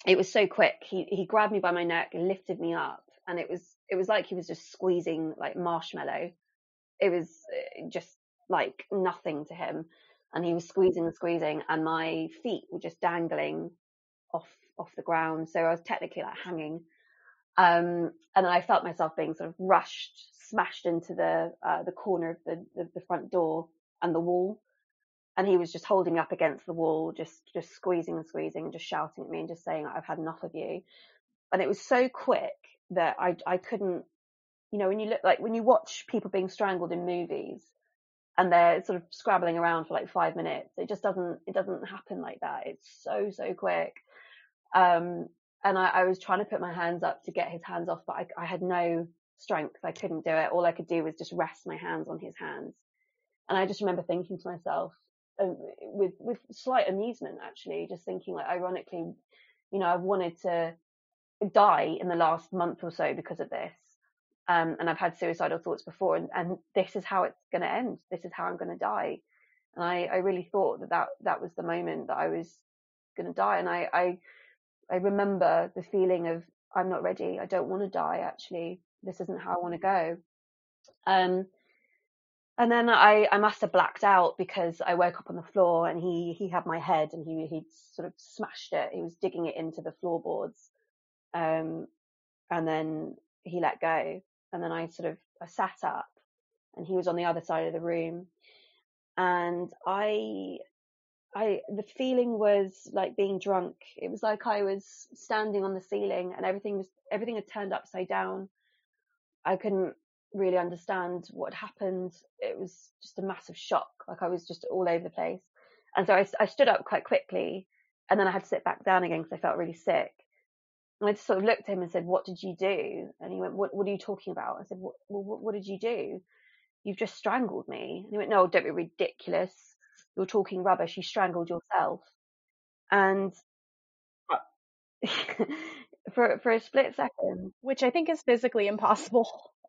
it was so quick. He he grabbed me by my neck and lifted me up, and it was it was like he was just squeezing like marshmallow. It was uh, just like nothing to him, and he was squeezing and squeezing, and my feet were just dangling off off the ground. So I was technically like hanging, um, and then I felt myself being sort of rushed, smashed into the uh, the corner of the, the the front door and the wall and he was just holding me up against the wall, just just squeezing and squeezing and just shouting at me and just saying, "I've had enough of you." And it was so quick that I I couldn't, you know, when you look like when you watch people being strangled in movies and they're sort of scrabbling around for like five minutes, it just doesn't it doesn't happen like that. It's so so quick. Um, and I, I was trying to put my hands up to get his hands off, but I, I had no strength. I couldn't do it. All I could do was just rest my hands on his hands. And I just remember thinking to myself, um, with with slight amusement actually, just thinking like ironically, you know, I've wanted to die in the last month or so because of this. Um, and I've had suicidal thoughts before, and, and this is how it's going to end. This is how I'm going to die. And I, I really thought that, that that was the moment that I was going to die. And I, I, I remember the feeling of I'm not ready. I don't want to die. Actually, this isn't how I want to go. Um, and then I, I must have blacked out because I woke up on the floor and he, he had my head and he, he'd sort of smashed it. He was digging it into the floorboards. Um, and then he let go. And then I sort of, I sat up and he was on the other side of the room. And I, I, the feeling was like being drunk. It was like I was standing on the ceiling and everything was, everything had turned upside down. I couldn't really understand what happened. It was just a massive shock. Like I was just all over the place. And so I, I stood up quite quickly and then I had to sit back down again because I felt really sick. And I just sort of looked at him and said, what did you do? And he went, what, what are you talking about? I said, what, what, what did you do? You've just strangled me. And he went, no, don't be ridiculous. You're talking rubbish. You strangled yourself. And for, for a split second, which I think is physically impossible.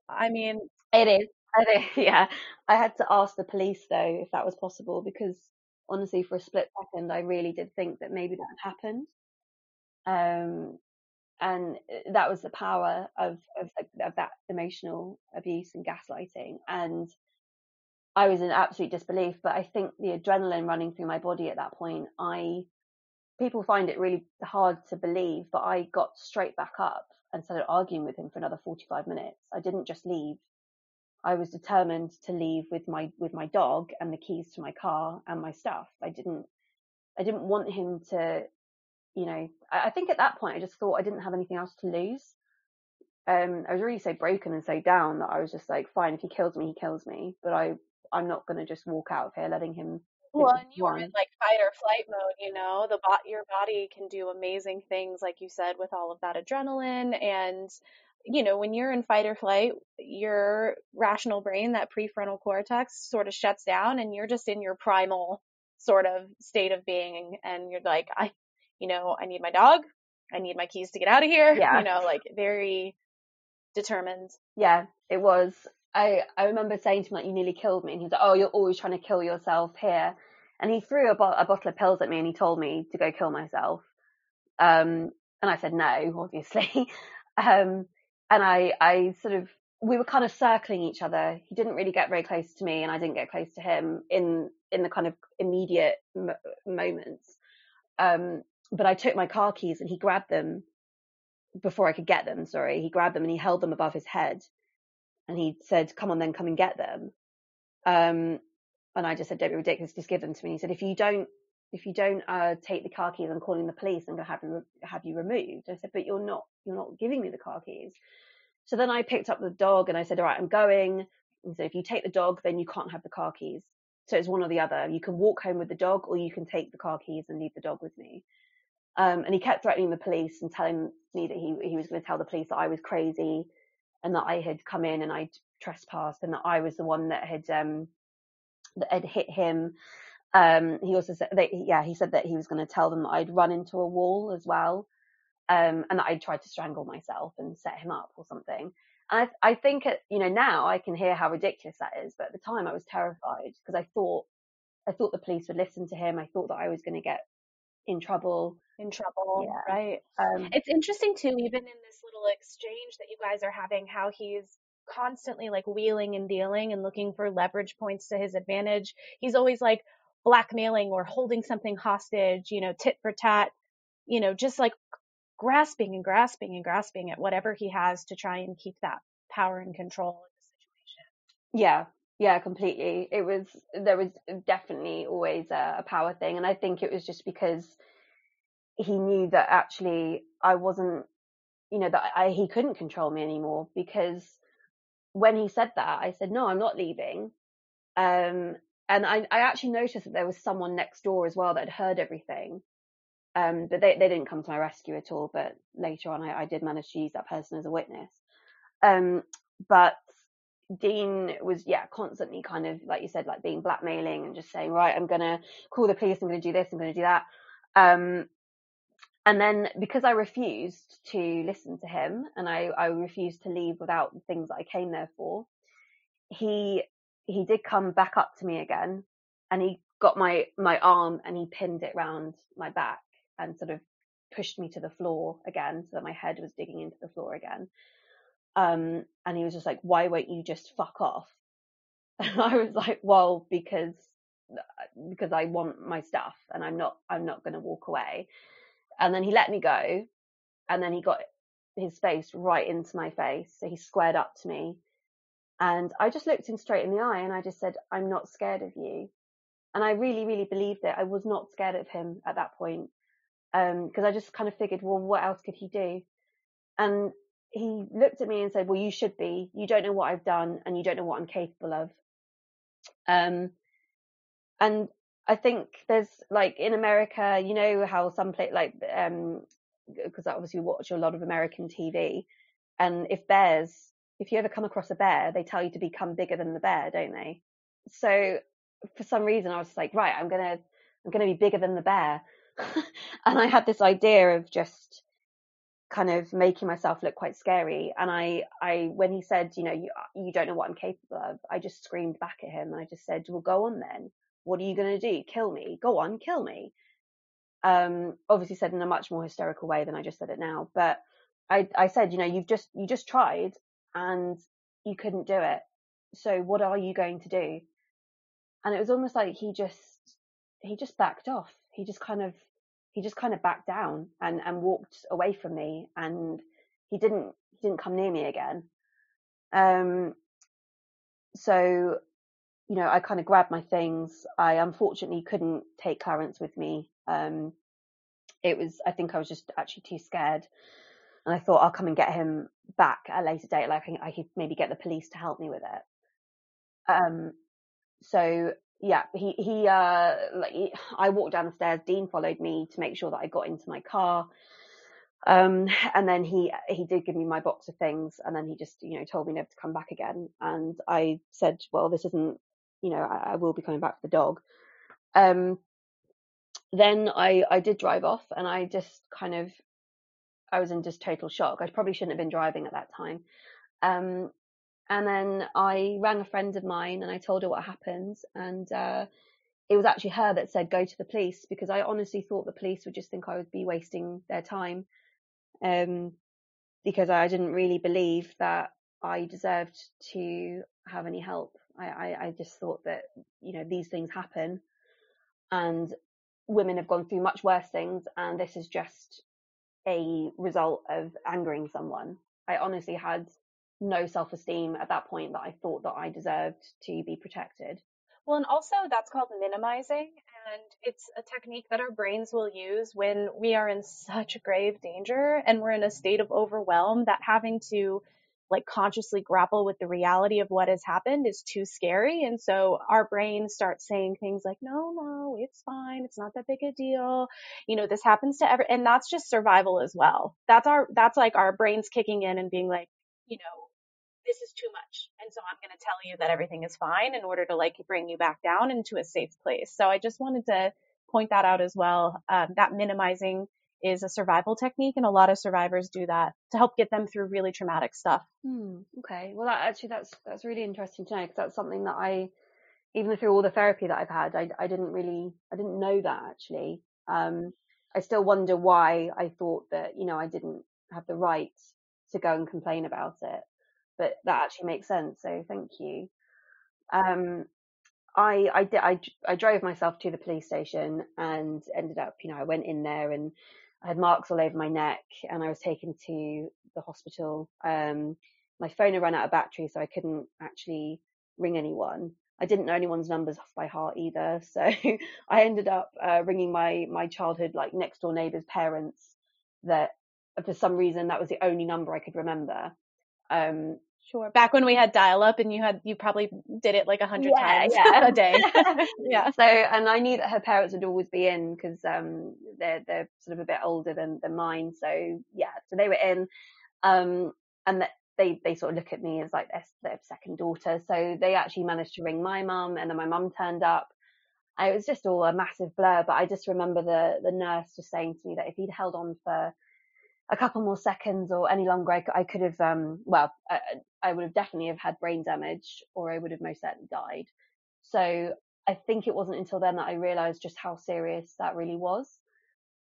I mean, it is. It is. Yeah. I had to ask the police though if that was possible because honestly, for a split second, I really did think that maybe that had happened. Um, and uh, that was the power of, of, of that emotional abuse and gaslighting. And I was in absolute disbelief, but I think the adrenaline running through my body at that point, I people find it really hard to believe, but I got straight back up and started arguing with him for another 45 minutes. I didn't just leave. I was determined to leave with my with my dog and the keys to my car and my stuff. I didn't I didn't want him to, you know. I, I think at that point I just thought I didn't have anything else to lose. Um, I was really so broken and so down that I was just like, fine, if he kills me, he kills me. But I I'm not going to just walk out of here letting him well, and you were in like fight or flight mode, you know, the bot, your body can do amazing things, like you said, with all of that adrenaline. And, you know, when you're in fight or flight, your rational brain, that prefrontal cortex sort of shuts down and you're just in your primal sort of state of being. And you're like, I, you know, I need my dog. I need my keys to get out of here. Yeah. You know, like very determined. Yeah, it was. I, I remember saying to him like, you nearly killed me. And he's like, oh, you're always trying to kill yourself here. And he threw a, bo- a bottle of pills at me and he told me to go kill myself. Um, and I said no, obviously. um, and I, I sort of, we were kind of circling each other. He didn't really get very close to me and I didn't get close to him in, in the kind of immediate m- moments. Um, but I took my car keys and he grabbed them before I could get them. Sorry. He grabbed them and he held them above his head and he said, come on then, come and get them. Um, and I just said, don't be ridiculous, just give them to me. He said, if you don't, if you don't uh, take the car keys, I'm calling the police. I'm going to have you have you removed. I said, but you're not, you're not giving me the car keys. So then I picked up the dog and I said, all right, I'm going. And so if you take the dog, then you can't have the car keys. So it's one or the other. You can walk home with the dog, or you can take the car keys and leave the dog with me. Um, and he kept threatening the police and telling me that he he was going to tell the police that I was crazy and that I had come in and I'd trespassed and that I was the one that had um that had hit him. Um, he also said that yeah, he said that he was going to tell them that I'd run into a wall as well, um, and that I'd tried to strangle myself and set him up or something. And I, I think you know now I can hear how ridiculous that is, but at the time I was terrified because I thought I thought the police would listen to him. I thought that I was going to get in trouble. In trouble, yeah. right? Um, it's interesting too, even in this little exchange that you guys are having, how he's constantly like wheeling and dealing and looking for leverage points to his advantage. He's always like blackmailing or holding something hostage, you know, tit for tat, you know, just like grasping and grasping and grasping at whatever he has to try and keep that power and control in the situation. Yeah, yeah, completely. It was there was definitely always a, a, power thing, and I think it was just because he knew that actually I wasn't, you know, that I, he couldn't control me anymore because when he said that, I said, no, I'm not leaving. Um, and I, I actually noticed that there was someone next door as well that had heard everything. Um, but they, they didn't come to my rescue at all. But later on, I, I did manage to use that person as a witness. Um, but Dean was, yeah, constantly kind of, like you said, like being blackmailing and just saying, right, I'm going to call the police. I'm going to do this. I'm going to do that. Um, And then because I refused to listen to him and I, I refused to leave without the things that I came there for, he he did come back up to me again and he got my my arm and he pinned it round my back and sort of pushed me to the floor again so that my head was digging into the floor again. Um, and he was just like, why won't you just fuck off? And I was like, well, because, because I want my stuff and I'm not, I'm not going to walk away. And then he let me go and then he got his face right into my face. So he squared up to me and I just looked him straight in the eye and I just said, I'm not scared of you. And I really, really believed it. I was not scared of him at that point. Um, cause I just kind of figured, well, what else could he do? And he looked at me and said, well, you should be, you don't know what I've done and you don't know what I'm capable of. Um, and I think there's like in America, you know how some place like, um, because I obviously watch a lot of American TV and if bears, if you ever come across a bear, they tell you to become bigger than the bear, don't they? So for some reason I was like, right, I'm to, I'm to be bigger than the bear. and I had this idea of just kind of making myself look quite scary. And I, I, when he said, you know, you, you don't know what I'm capable of, I just screamed back at him. And I just said, well, go on then. What are you going to do? Kill me. Go on, kill me. Um, obviously said in a much more hysterical way than I just said it now. But I, I said, you know, you've just, you just tried and you couldn't do it. So what are you going to do? And it was almost like he just, he just backed off. He just kind of he just kind of backed down and, and walked away from me and he didn't he didn't come near me again. Um so you know, I kind of grabbed my things. I unfortunately couldn't take Clarence with me. Um it was I think I was just actually too scared. And I thought I'll come and get him back at a later date. Like I could maybe get the police to help me with it. Um so yeah, he he uh like I walked down the stairs. Dean followed me to make sure that I got into my car. Um, and then he he did give me my box of things, and then he just you know told me never to come back again. And I said, well, this isn't you know I, I will be coming back for the dog. Um, then I I did drive off, and I just kind of I was in just total shock. I probably shouldn't have been driving at that time. Um, and then I rang a friend of mine and I told her what happened. And uh, it was actually her that said, go to the police because I honestly thought the police would just think I would be wasting their time. Um, because I didn't really believe that I deserved to have any help. I, I, I just thought that, you know, these things happen and women have gone through much worse things. And this is just a result of angering someone. I honestly had no self esteem at that point that I thought that I deserved to be protected. Well, and also that's called minimizing. And it's a technique that our brains will use when we are in such grave danger and we're in a state of overwhelm that having to like consciously grapple with the reality of what has happened is too scary. And so our brain starts saying things like, no, no, it's fine. It's not that big a deal. You know, this happens to every, and that's just survival as well. That's our, that's like our brains kicking in and being like, you know, this is too much. And so I'm going to tell you that everything is fine in order to like bring you back down into a safe place. So I just wanted to point that out as well. Um, that minimizing is a survival technique and a lot of survivors do that to help get them through really traumatic stuff. Hmm, okay. Well, that actually, that's, that's really interesting to know because that's something that I, even through all the therapy that I've had, I, I didn't really, I didn't know that actually. Um, I still wonder why I thought that, you know, I didn't have the right to go and complain about it but that actually makes sense. So thank you. Um, I, I did, I, I drove myself to the police station and ended up, you know, I went in there and I had marks all over my neck and I was taken to the hospital. Um, my phone had run out of battery, so I couldn't actually ring anyone. I didn't know anyone's numbers off by heart either. So I ended up uh, ringing my, my childhood, like next door neighbor's parents that for some reason that was the only number I could remember. Um, Sure. Back when we had dial up and you had, you probably did it like a hundred yeah, times yeah. a day. yeah. So, and I knew that her parents would always be in because, um, they're, they're sort of a bit older than, than mine. So yeah, so they were in, um, and they, they sort of look at me as like their, their second daughter. So they actually managed to ring my mum and then my mum turned up it was just all a massive blur. But I just remember the the nurse just saying to me that if he'd held on for a couple more seconds or any longer, I, I could have, um, well, I, I would have definitely have had brain damage or I would have most certainly died. So I think it wasn't until then that I realized just how serious that really was.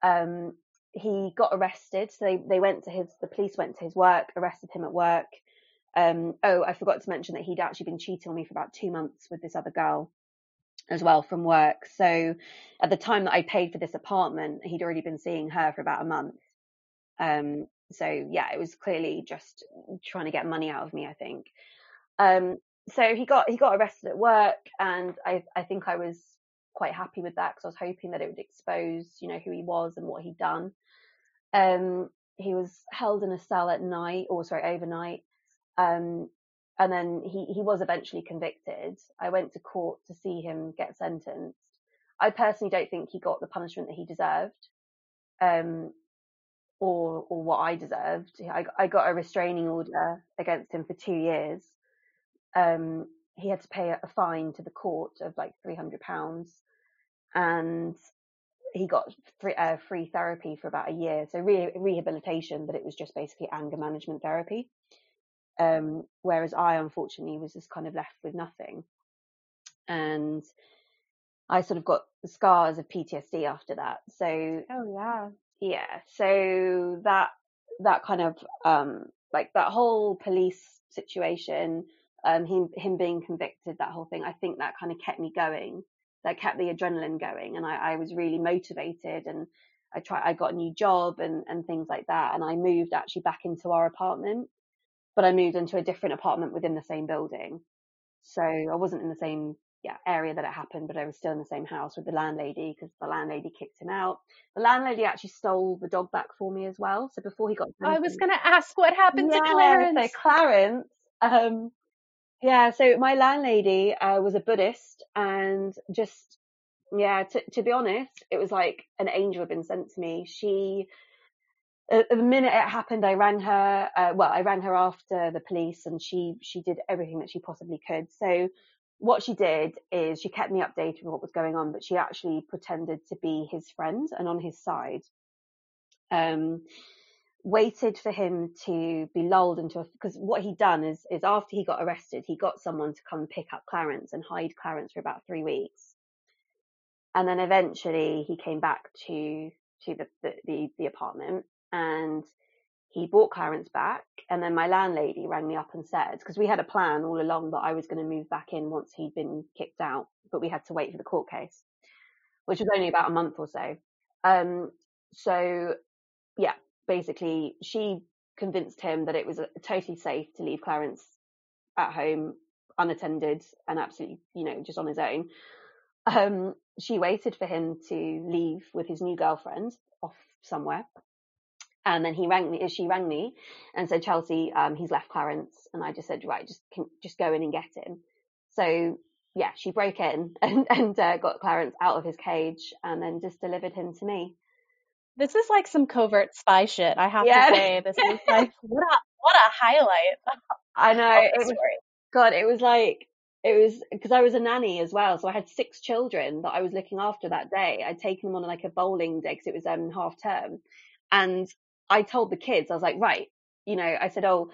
Um, he got arrested. So they, they went to his, the police went to his work, arrested him at work. Um, oh, I forgot to mention that he'd actually been cheating on me for about two months with this other girl as well from work. So at the time that I paid for this apartment, he'd already been seeing her for about a month. Um, so yeah, it was clearly just trying to get money out of me, I think. Um, so he got he got arrested at work, and I I think I was quite happy with that because I was hoping that it would expose you know who he was and what he'd done. Um, he was held in a cell at night, or sorry, overnight. Um, and then he, he was eventually convicted. I went to court to see him get sentenced. I personally don't think he got the punishment that he deserved. Um, or or what I deserved. I, I got a restraining order against him for two years. Um, he had to pay a fine to the court of like three hundred pounds, and he got free, uh, free therapy for about a year. So re- rehabilitation, but it was just basically anger management therapy. Um, whereas I unfortunately was just kind of left with nothing, and I sort of got the scars of PTSD after that. So oh yeah, yeah so that that kind of um like that whole police situation um him him being convicted that whole thing i think that kind of kept me going that kept the adrenaline going and i, I was really motivated and i tried i got a new job and and things like that and i moved actually back into our apartment but i moved into a different apartment within the same building. So i wasn't in the same yeah, area that it happened, but I was still in the same house with the landlady because the landlady kicked him out. The landlady actually stole the dog back for me as well. So before he got, I was going to ask what happened yeah, to Clarence. So Clarence, um, yeah. So my landlady uh, was a Buddhist, and just yeah, to to be honest, it was like an angel had been sent to me. She the minute it happened, I rang her. Uh, well, I rang her after the police, and she she did everything that she possibly could. So what she did is she kept me updated with what was going on, but she actually pretended to be his friend and on his side. Um, waited for him to be lulled into a because what he'd done is is after he got arrested, he got someone to come pick up Clarence and hide Clarence for about three weeks, and then eventually he came back to to the the, the, the apartment and he brought Clarence back, and then my landlady rang me up and said, because we had a plan all along that I was going to move back in once he'd been kicked out, but we had to wait for the court case, which was only about a month or so. Um, so, yeah, basically, she convinced him that it was totally safe to leave Clarence at home unattended and absolutely, you know, just on his own. Um, she waited for him to leave with his new girlfriend off somewhere and then he rang me, she rang me and said, Chelsea, um, he's left Clarence. And I just said, right, just, can, just go in and get him. So yeah, she broke in and, and uh, got Clarence out of his cage and then just delivered him to me. This is like some covert spy shit. I have yeah. to say, this is like, what a, what a highlight. I know. It was, God, it was like, it was because I was a nanny as well. So I had six children that I was looking after that day. I'd taken them on like a bowling day because it was um, half term. And I told the kids, I was like, right, you know, I said, oh,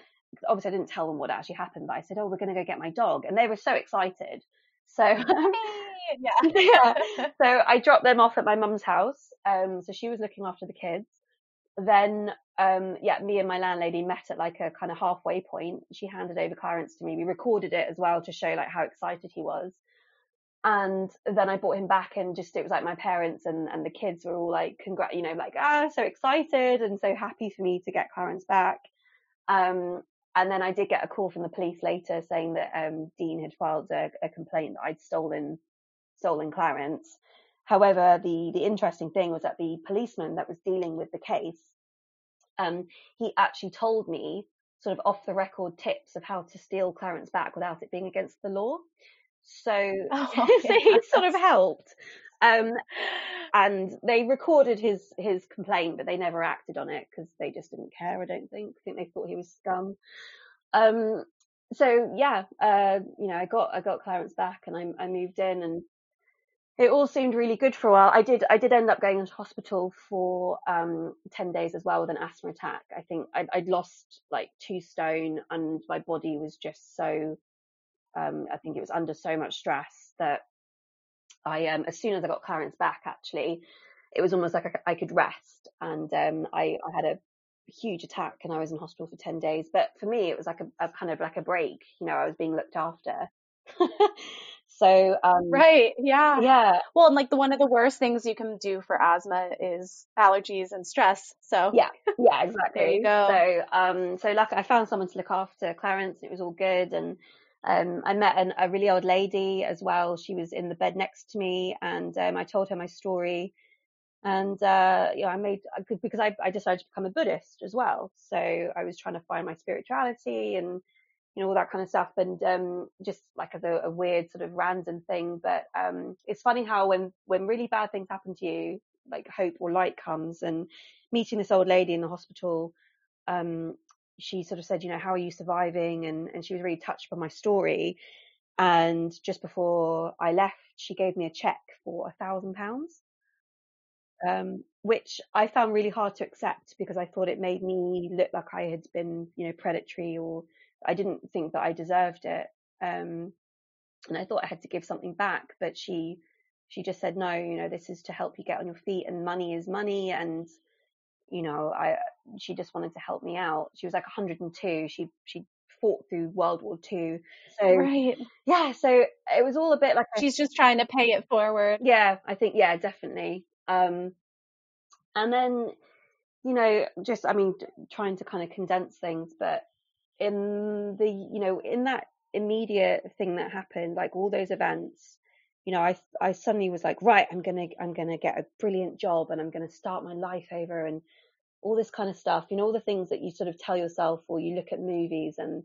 obviously I didn't tell them what actually happened, but I said, oh, we're going to go get my dog. And they were so excited. So, yeah. yeah. So I dropped them off at my mum's house. Um, so she was looking after the kids. Then, um, yeah, me and my landlady met at like a kind of halfway point. She handed over Clarence to me. We recorded it as well to show like how excited he was and then I brought him back and just it was like my parents and, and the kids were all like congrat you know like ah so excited and so happy for me to get Clarence back. Um, and then I did get a call from the police later saying that um, Dean had filed a, a, complaint that I'd stolen stolen Clarence. However the the interesting thing was that the policeman that was dealing with the case um, he actually told me sort of off the record tips of how to steal Clarence back without it being against the law so, oh, so he sort of helped. Um, and they recorded his his complaint, but they never acted on it because they just didn't care. I don't think. I think they thought he was scum. Um, so yeah, uh, you know, I got I got Clarence back, and I I moved in, and it all seemed really good for a while. I did I did end up going into hospital for um, ten days as well with an asthma attack. I think I'd, I'd lost like two stone and my body was just so um, I think it was under so much stress that I um, as soon as I got Clarence back actually it was almost like I, I could rest and um, I, I had a huge attack and I was in hospital for 10 days. But for me, it was like a, a kind of like a break. You know, I was being looked after. so, um, right. Yeah. Yeah. Well, and like the, one of the worst things you can do for asthma is allergies and stress. So yeah, yeah, exactly. there you go. So, um, so luckily I found someone to look after Clarence and it was all good. And, um, I met an, a really old lady as well. She was in the bed next to me and, um, I told her my story and uh, you know, I made because I, I decided to become a Buddhist as well. So I was trying to find my spirituality and you know all that kind of stuff, and um, just like as a, a, weird sort of random thing. But um, it's funny how when when really bad things happen to you, like hope or light comes. And meeting this old lady in the hospital, um, she sort of said, you know, how are you surviving? And and she was really touched by my story. And just before I left, she gave me a check for a thousand pounds um, which I found really hard to accept because I thought it made me look like I had been, you know, predatory or I didn't think that I deserved it. Um, and I thought I had to give something back, but she, she just said, no, you know, this is to help you get on your feet and money is money. And, you know, I, she just wanted to help me out. She was like 102. She, she fought through World War II. So, right. yeah, so it was all a bit like a, she's just trying to pay it forward. Yeah, I think, yeah, definitely. Um, and then, you know, just, I mean, trying to kind of condense things, but in the, you know, in that immediate thing that happened, like all those events, you know, I, I suddenly was like, right, I'm to, I'm to get a brilliant job and I'm to start my life over and all this kind of stuff, you know, all the things that you sort of tell yourself or you look at movies and,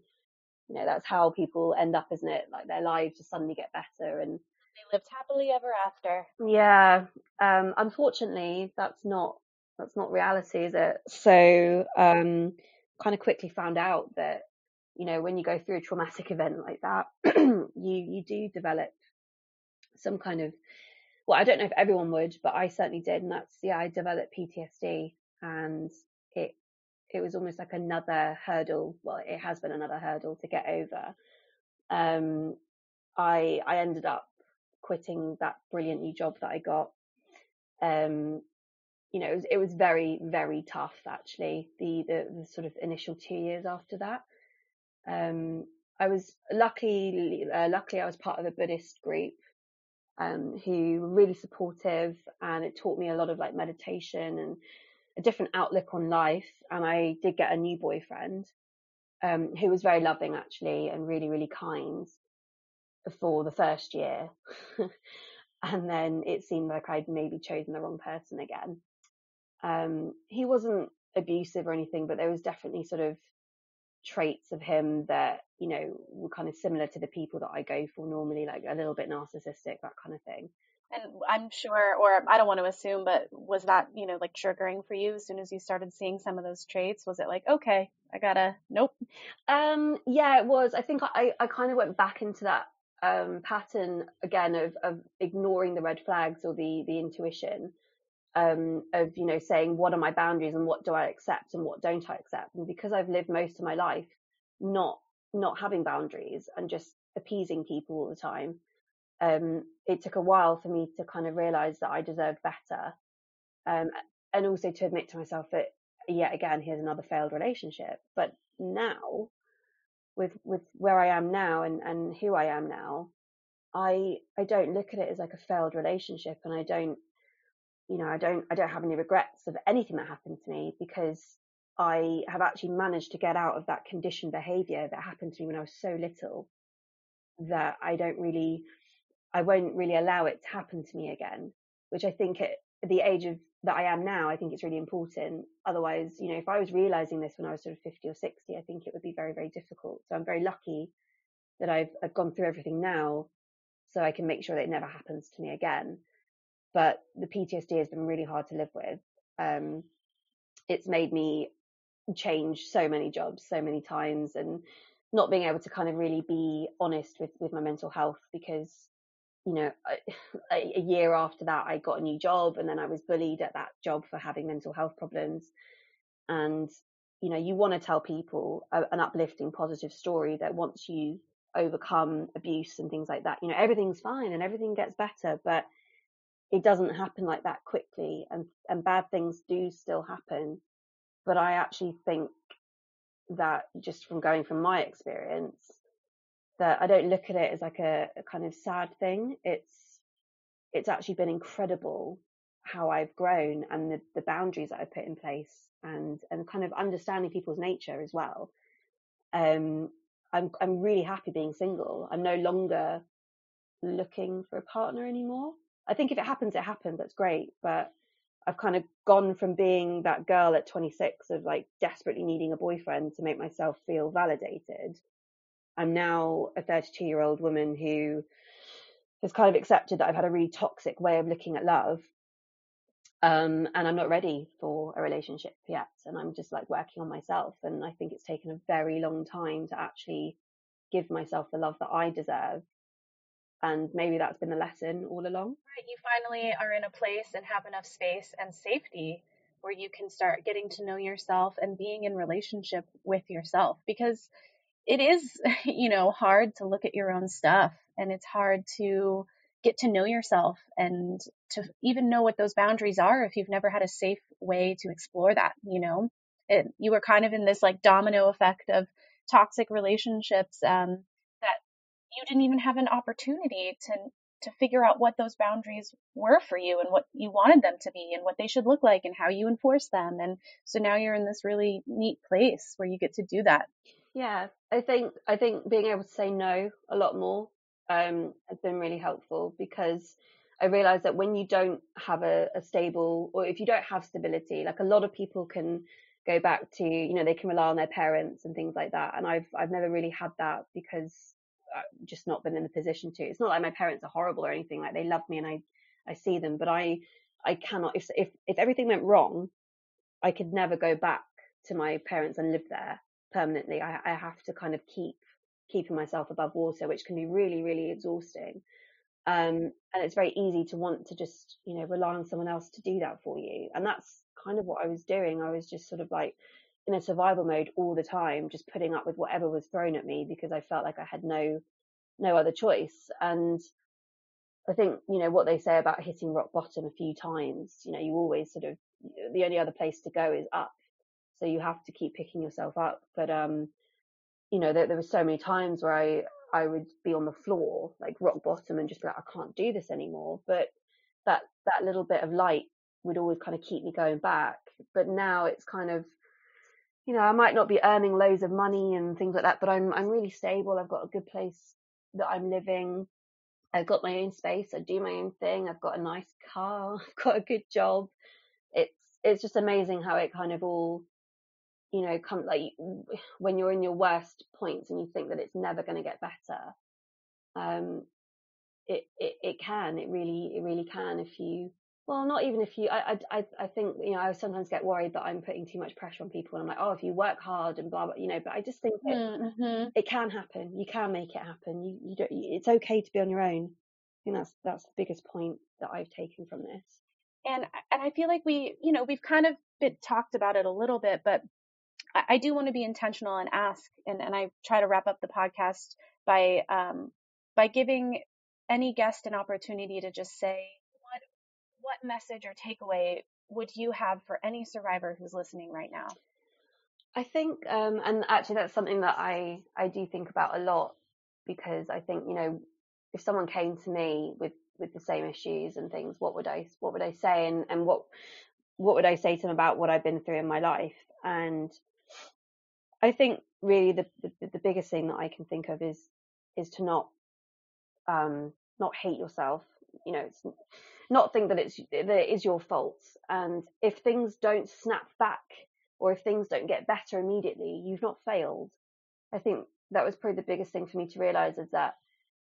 you know, that's how people end up, isn't it? Like their lives just suddenly get better and they lived happily ever after. Yeah. Um, unfortunately, that's not that's not reality, is it? So, um, kind of quickly found out that you know when you go through a traumatic event like that, you you do develop some kind of well, I don't know if everyone would, but I certainly did, and that's yeah, I developed PTSD, and it it was almost like another hurdle. Well, it has been another hurdle to get over. Um, I I ended up quitting that brilliant new job that I got. Um, you know, it was, it was very, very tough actually. The, the, the sort of initial two years after that. Um, I was lucky, uh, luckily I was part of a Buddhist group, um, who were really supportive and it taught me a lot of like meditation and a different outlook on life. And I did get a new boyfriend, um, who was very loving actually and really, really kind for the first year. and then it seemed like I'd maybe chosen the wrong person again. Um, he wasn't abusive or anything, but there was definitely sort of traits of him that, you know, were kind of similar to the people that I go for normally, like a little bit narcissistic, that kind of thing. And I'm sure, or I don't want to assume, but was that, you know, like triggering for you as soon as you started seeing some of those traits? Was it like, okay, I gotta, nope? Um, yeah, it was. I think I, I kind of went back into that um, pattern again of, of ignoring the red flags or the, the intuition um, of, you know, saying what are my boundaries and what do I accept and what don't I accept. And because I've lived most of my life not, not having boundaries and just appeasing people all the time, um, it took a while for me to kind of realize that I deserved better. Um, and also to admit to myself that yet again, here's another failed relationship. But now with with where I am now and and who I am now, I I don't look at it as like a failed relationship, and I don't you know I don't I don't have any regrets of anything that happened to me because I have actually managed to get out of that conditioned behavior that happened to me when I was so little that I don't really I won't really allow it to happen to me again, which I think at the age of that I am now, I think it's really important. Otherwise, you know, if I was realizing this when I was sort of 50 or 60, I think it would be very, very difficult. So I'm very lucky that I've, I've gone through everything now so I can make sure that it never happens to me again. But the PTSD has been really hard to live with. Um, it's made me change so many jobs so many times and not being able to kind of really be honest with, with my mental health because you know, uh, a, a year after that, I got a new job and then I was bullied at that job for having mental health problems. And, you know, you want to tell people a, an uplifting, positive story that once you overcome abuse and things like that, you know, everything's fine and everything gets better, but it doesn't happen like that quickly and, and bad things do still happen. But I actually think that just from going from my experience, that I don't look at it as like a, a kind of sad thing. It's it's actually been incredible how I've grown and the, the boundaries that I've put in place and and kind of understanding people's nature as well. Um, I'm I'm really happy being single. I'm no longer looking for a partner anymore. I think if it happens, it happens. That's great, but I've kind of gone from being that girl at 26 of like desperately needing a boyfriend to make myself feel validated I'm now a 32 year old woman who has kind of accepted that I've had a really toxic way of looking at love. Um, and I'm not ready for a relationship yet. And I'm just like working on myself. And I think it's taken a very long time to actually give myself the love that I deserve. And maybe that's been the lesson all along. Right. You finally are in a place and have enough space and safety where you can start getting to know yourself and being in relationship with yourself because it is, you know, hard to look at your own stuff and it's hard to get to know yourself and to even know what those boundaries are if you've never had a safe way to explore that, you know. It, you were kind of in this like domino effect of toxic relationships um, that you didn't even have an opportunity to to figure out what those boundaries were for you and what you wanted them to be and what they should look like and how you enforce them and so now you're in this really neat place where you get to do that yeah, I think I think being able to say no a lot more um, has been really helpful because I realize that when you don't have a, a, stable or if you don't have stability, like a lot of people can go back to, you know, they can rely on their parents and things like that. And I've I've never really had that because I've just not been in the position to. It's not like my parents are horrible or anything. Like they love me and I I see them, but I I cannot if if if everything went wrong, I could never go back to my parents and live there permanently. I, I have to kind of keep keeping myself above water, which can be really, really exhausting. Um, and it's very easy to want to just, you know, rely on someone else to do that for you. And that's kind of what I was doing. I was just sort of like in a survival mode all the time, just putting up with whatever was thrown at me because I felt like I had no, no other choice. And I think, you know, what they say about hitting rock bottom a few times, you know, you always sort of, the only other place to go is up so you have to keep picking yourself up. But um, you know, there, there were so many times where I I would be on the floor, like rock bottom, and just be like, I can't do this anymore. But that that little bit of light would always kind of keep me going back. But now it's kind of, you know, I might not be earning loads of money and things like that, but I'm I'm really stable. I've got a good place that I'm living. I've got my own space. I do my own thing. I've got a nice car. I've got a good job. It's it's just amazing how it kind of all you know, come like when you're in your worst points and you think that it's never going to get better, um, it, it it can, it really, it really can if you. Well, not even if you. I, I I think you know I sometimes get worried that I'm putting too much pressure on people, and I'm like, oh, if you work hard and blah blah, you know. But I just think it mm-hmm. it can happen. You can make it happen. You you don't. It's okay to be on your own. I think that's that's the biggest point that I've taken from this. And and I feel like we, you know, we've kind of been talked about it a little bit, but I do want to be intentional and ask, and, and I try to wrap up the podcast by um, by giving any guest an opportunity to just say what what message or takeaway would you have for any survivor who's listening right now? I think, um, and actually that's something that I I do think about a lot because I think you know if someone came to me with with the same issues and things, what would I what would I say and and what what would I say to them about what I've been through in my life? And I think really the, the, the biggest thing that I can think of is is to not um not hate yourself. You know, it's not think that it's that it is your fault. And if things don't snap back or if things don't get better immediately, you've not failed. I think that was probably the biggest thing for me to realize is that,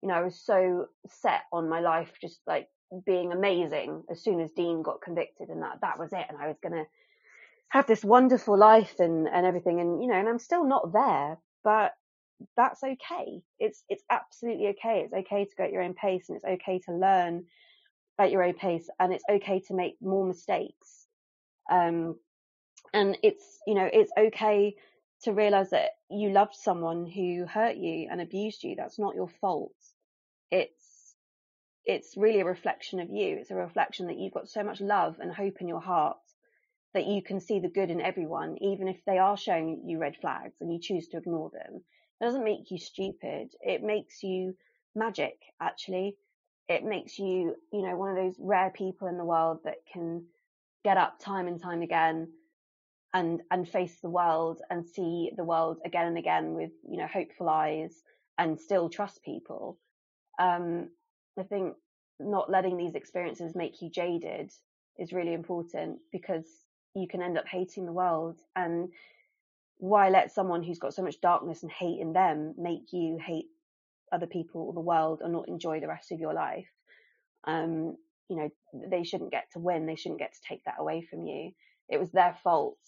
you know, I was so set on my life just like being amazing as soon as Dean got convicted and that that was it and I was gonna have this wonderful life and, and everything. And, you know, and I'm still not there, but that's okay. It's it's absolutely okay. It's okay to go at your own pace and it's okay to learn at your own pace and it's okay to make more mistakes. Um, and it's you know it's okay to realize that you loved someone who hurt you and abused you. That's not your fault. It's it's really a reflection of you. It's a reflection that you've got so much love and hope in your heart that you can see the good in everyone, even if they are showing you red flags and you choose to ignore them. It doesn't make you stupid. It makes you magic, actually. It makes you, you know, one of those rare people in the world that can get up time and time again and and face the world and see the world again and again with you know hopeful eyes and still trust people um, i think not letting these experiences make you jaded is really important because you can end up hating the world and why let someone who's got so much darkness and hate in them make you hate other people or the world or not enjoy the rest of your life um, you know they shouldn't get to win they shouldn't get to take that away from you it was their fault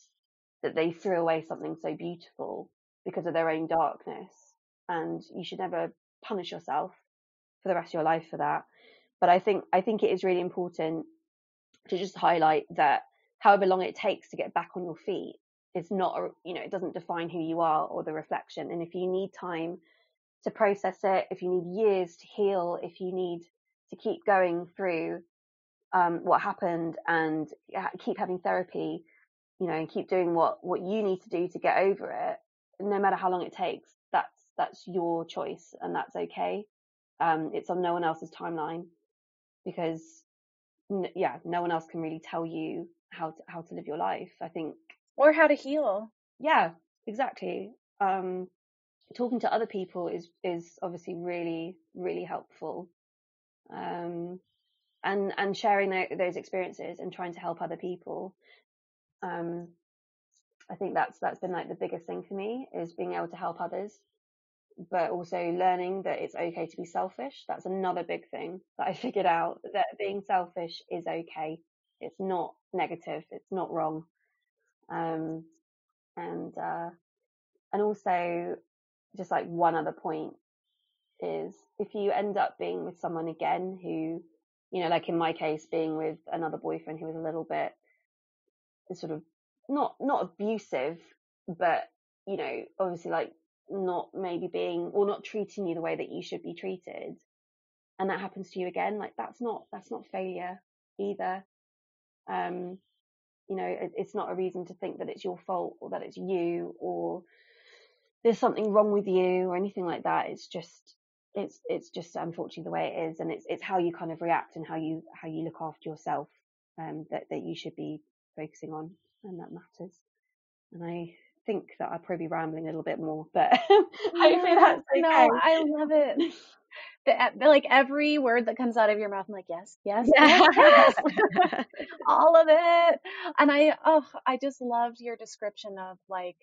that they threw away something so beautiful because of their own darkness. And you should never punish yourself for the rest of your life for that. But I think I think it is really important to just highlight that however long it takes to get back on your feet is not you know it doesn't define who you are or the reflection. And if you need time to process it, if you need years to heal, if you need to keep going through um, what happened and keep having therapy, you know, and keep doing what what you need to do to get over it, no matter how long it takes. That's that's your choice, and that's okay. Um, it's on no one else's timeline because, yeah, no one else can really tell you how to how to live your life. I think, or how to heal. Yeah, exactly. Um, talking to other people is is obviously really really helpful. Um, and and sharing those experiences and trying to help other people um, I think that's that's been like the biggest thing for me is being able to help others, but also learning that it's okay to be selfish. That's another big thing that I figured out that being selfish is okay. It's not negative. It's not wrong. Um, and uh, and also just like one other point is if you end up being with someone again who, you know, like in my case, being with another boyfriend who was a little bit sort of not not abusive, but you know, obviously like not maybe being or not treating you the way that you should be treated, and that happens to you again, like that's not that's not failure either. Um, you know, it, it's not a reason to think that it's your fault or that it's you or there's something wrong with you or anything like that. It's just it's it's just unfortunately the way it is, and it's it's how you kind of react and how you how you look after yourself um, that that you should be focusing on, and that matters. And I think that I'll probably be rambling a little bit more, but hopefully that's okay. No, I love it. The, like every word that comes out of your mouth, I'm like, yes, yes, yes, yes. all of it. And I, oh, I just loved your description of like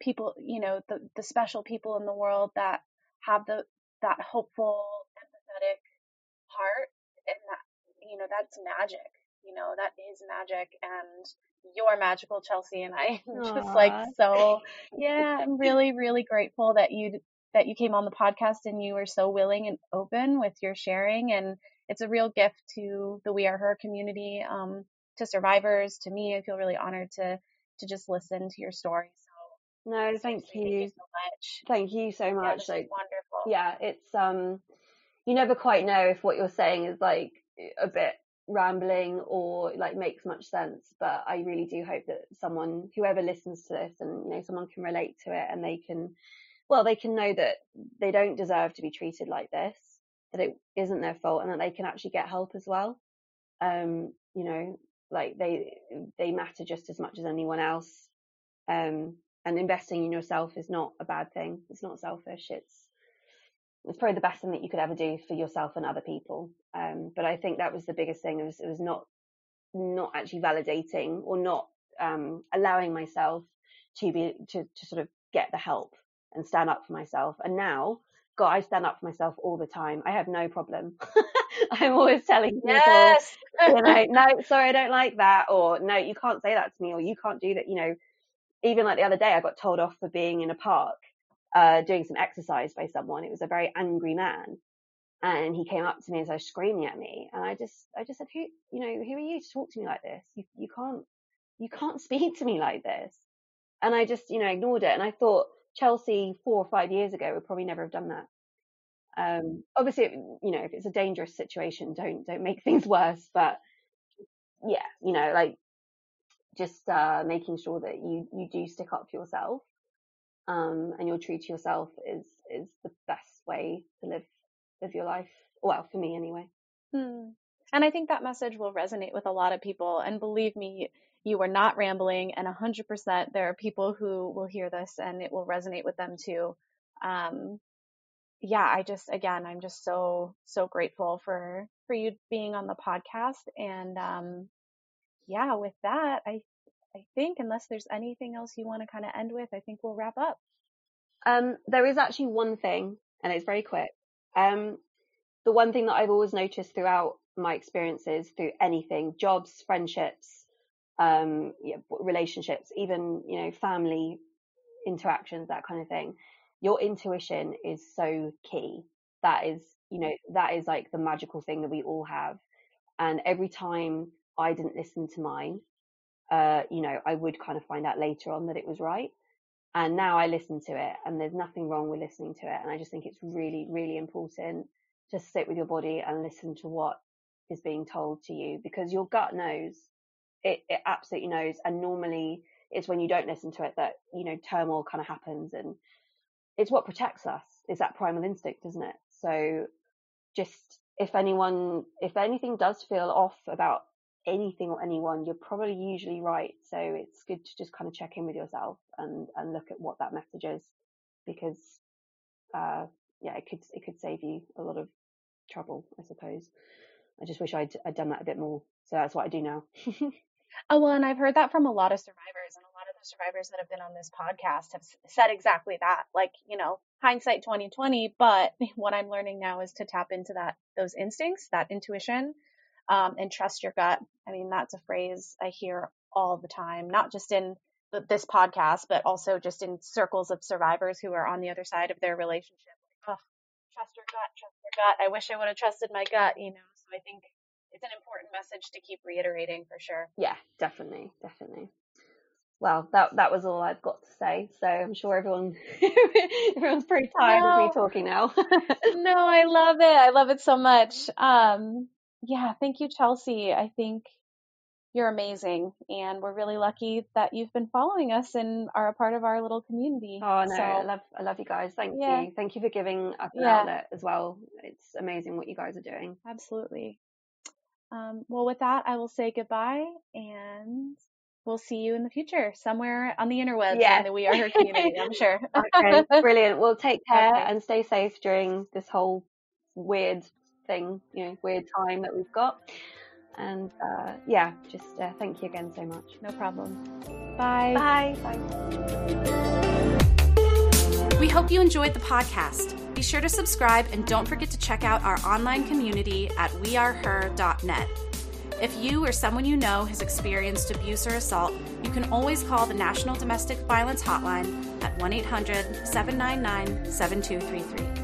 people, you know, the the special people in the world that have the that hopeful, empathetic heart, and that you know that's magic you know, that is magic and you're magical, Chelsea. And I just like so, yeah, I'm really, really grateful that you, that you came on the podcast and you were so willing and open with your sharing. And it's a real gift to the We Are Her community, um, to survivors, to me. I feel really honored to, to just listen to your story. So no, thank you. Thank you so much. Thank you so much. Yeah, like, wonderful. Yeah, it's, um, you never quite know if what you're saying is like a bit rambling or like makes much sense but i really do hope that someone whoever listens to this and you know someone can relate to it and they can well they can know that they don't deserve to be treated like this that it isn't their fault and that they can actually get help as well. Um you know like they they matter just as much as anyone else. Um and investing in yourself is not a bad thing. It's not selfish. It's it's probably the best thing that you could ever do for yourself and other people. Um, but I think that was the biggest thing. It was, it was not not actually validating or not um, allowing myself to be to, to sort of get the help and stand up for myself. And now, God, I stand up for myself all the time. I have no problem. I'm always telling people, yes. you know, no, sorry, I don't like that, or no, you can't say that to me, or you can't do that. You know, even like the other day, I got told off for being in a park uh, doing some exercise by someone. It was a very angry man. And he came up to me and started screaming at me. And I just, I just said, who, you know, who are you to talk to me like this? You, you can't, you can't speak to me like this. And I just, you know, ignored it. And I thought Chelsea four or five years ago would probably never have done that. Um, obviously, you know, if it's a dangerous situation, don't, don't make things worse. But yeah, you know, like just, uh, making sure that you, you do stick up for yourself. Um, and you're true to yourself is, is the best way to live live your life. Well, for me anyway. Hmm. And I think that message will resonate with a lot of people. And believe me, you are not rambling, and 100% there are people who will hear this and it will resonate with them too. Um, yeah, I just, again, I'm just so, so grateful for, for you being on the podcast. And, um, yeah, with that, I, I think unless there's anything else you want to kind of end with, I think we'll wrap up. Um, there is actually one thing, and it's very quick. Um, the one thing that I've always noticed throughout my experiences through anything, jobs, friendships, um, relationships, even, you know, family interactions, that kind of thing, your intuition is so key. That is, you know, that is like the magical thing that we all have. And every time I didn't listen to mine, uh, you know, I would kind of find out later on that it was right. And now I listen to it and there's nothing wrong with listening to it. And I just think it's really, really important to sit with your body and listen to what is being told to you because your gut knows. It, it absolutely knows. And normally it's when you don't listen to it that, you know, turmoil kind of happens and it's what protects us is that primal instinct, isn't it? So just if anyone, if anything does feel off about anything or anyone, you're probably usually right. So it's good to just kind of check in with yourself and, and look at what that message is because, uh, yeah, it could, it could save you a lot of trouble, I suppose. I just wish I'd, I'd done that a bit more. So that's what I do now. oh, well, and I've heard that from a lot of survivors and a lot of the survivors that have been on this podcast have said exactly that. Like, you know, hindsight 2020, but what I'm learning now is to tap into that, those instincts, that intuition, um, and trust your gut. I mean, that's a phrase I hear all the time, not just in this podcast, but also just in circles of survivors who are on the other side of their relationship. Like, oh, trust your gut, trust your gut. I wish I would have trusted my gut, you know? So I think it's an important message to keep reiterating for sure. Yeah, definitely, definitely. Well, that that was all I've got to say. So I'm sure everyone everyone's pretty tired no. of me talking now. no, I love it. I love it so much. Um, yeah, thank you, Chelsea. I think you're amazing, and we're really lucky that you've been following us and are a part of our little community. Oh no, so, I love I love you guys. Thank yeah. you, thank you for giving us an yeah. outlet as well. It's amazing what you guys are doing. Absolutely. Um, well, with that, I will say goodbye, and we'll see you in the future somewhere on the interwebs yeah. in the We Are Her community. I'm sure. okay, brilliant. Well, take care okay. and stay safe during this whole weird thing, you know, weird time that we've got. And uh, yeah, just uh, thank you again so much. No problem. Bye. Bye. Bye. We hope you enjoyed the podcast. Be sure to subscribe and don't forget to check out our online community at weareher.net. If you or someone you know has experienced abuse or assault, you can always call the National Domestic Violence Hotline at 1 800 799 7233.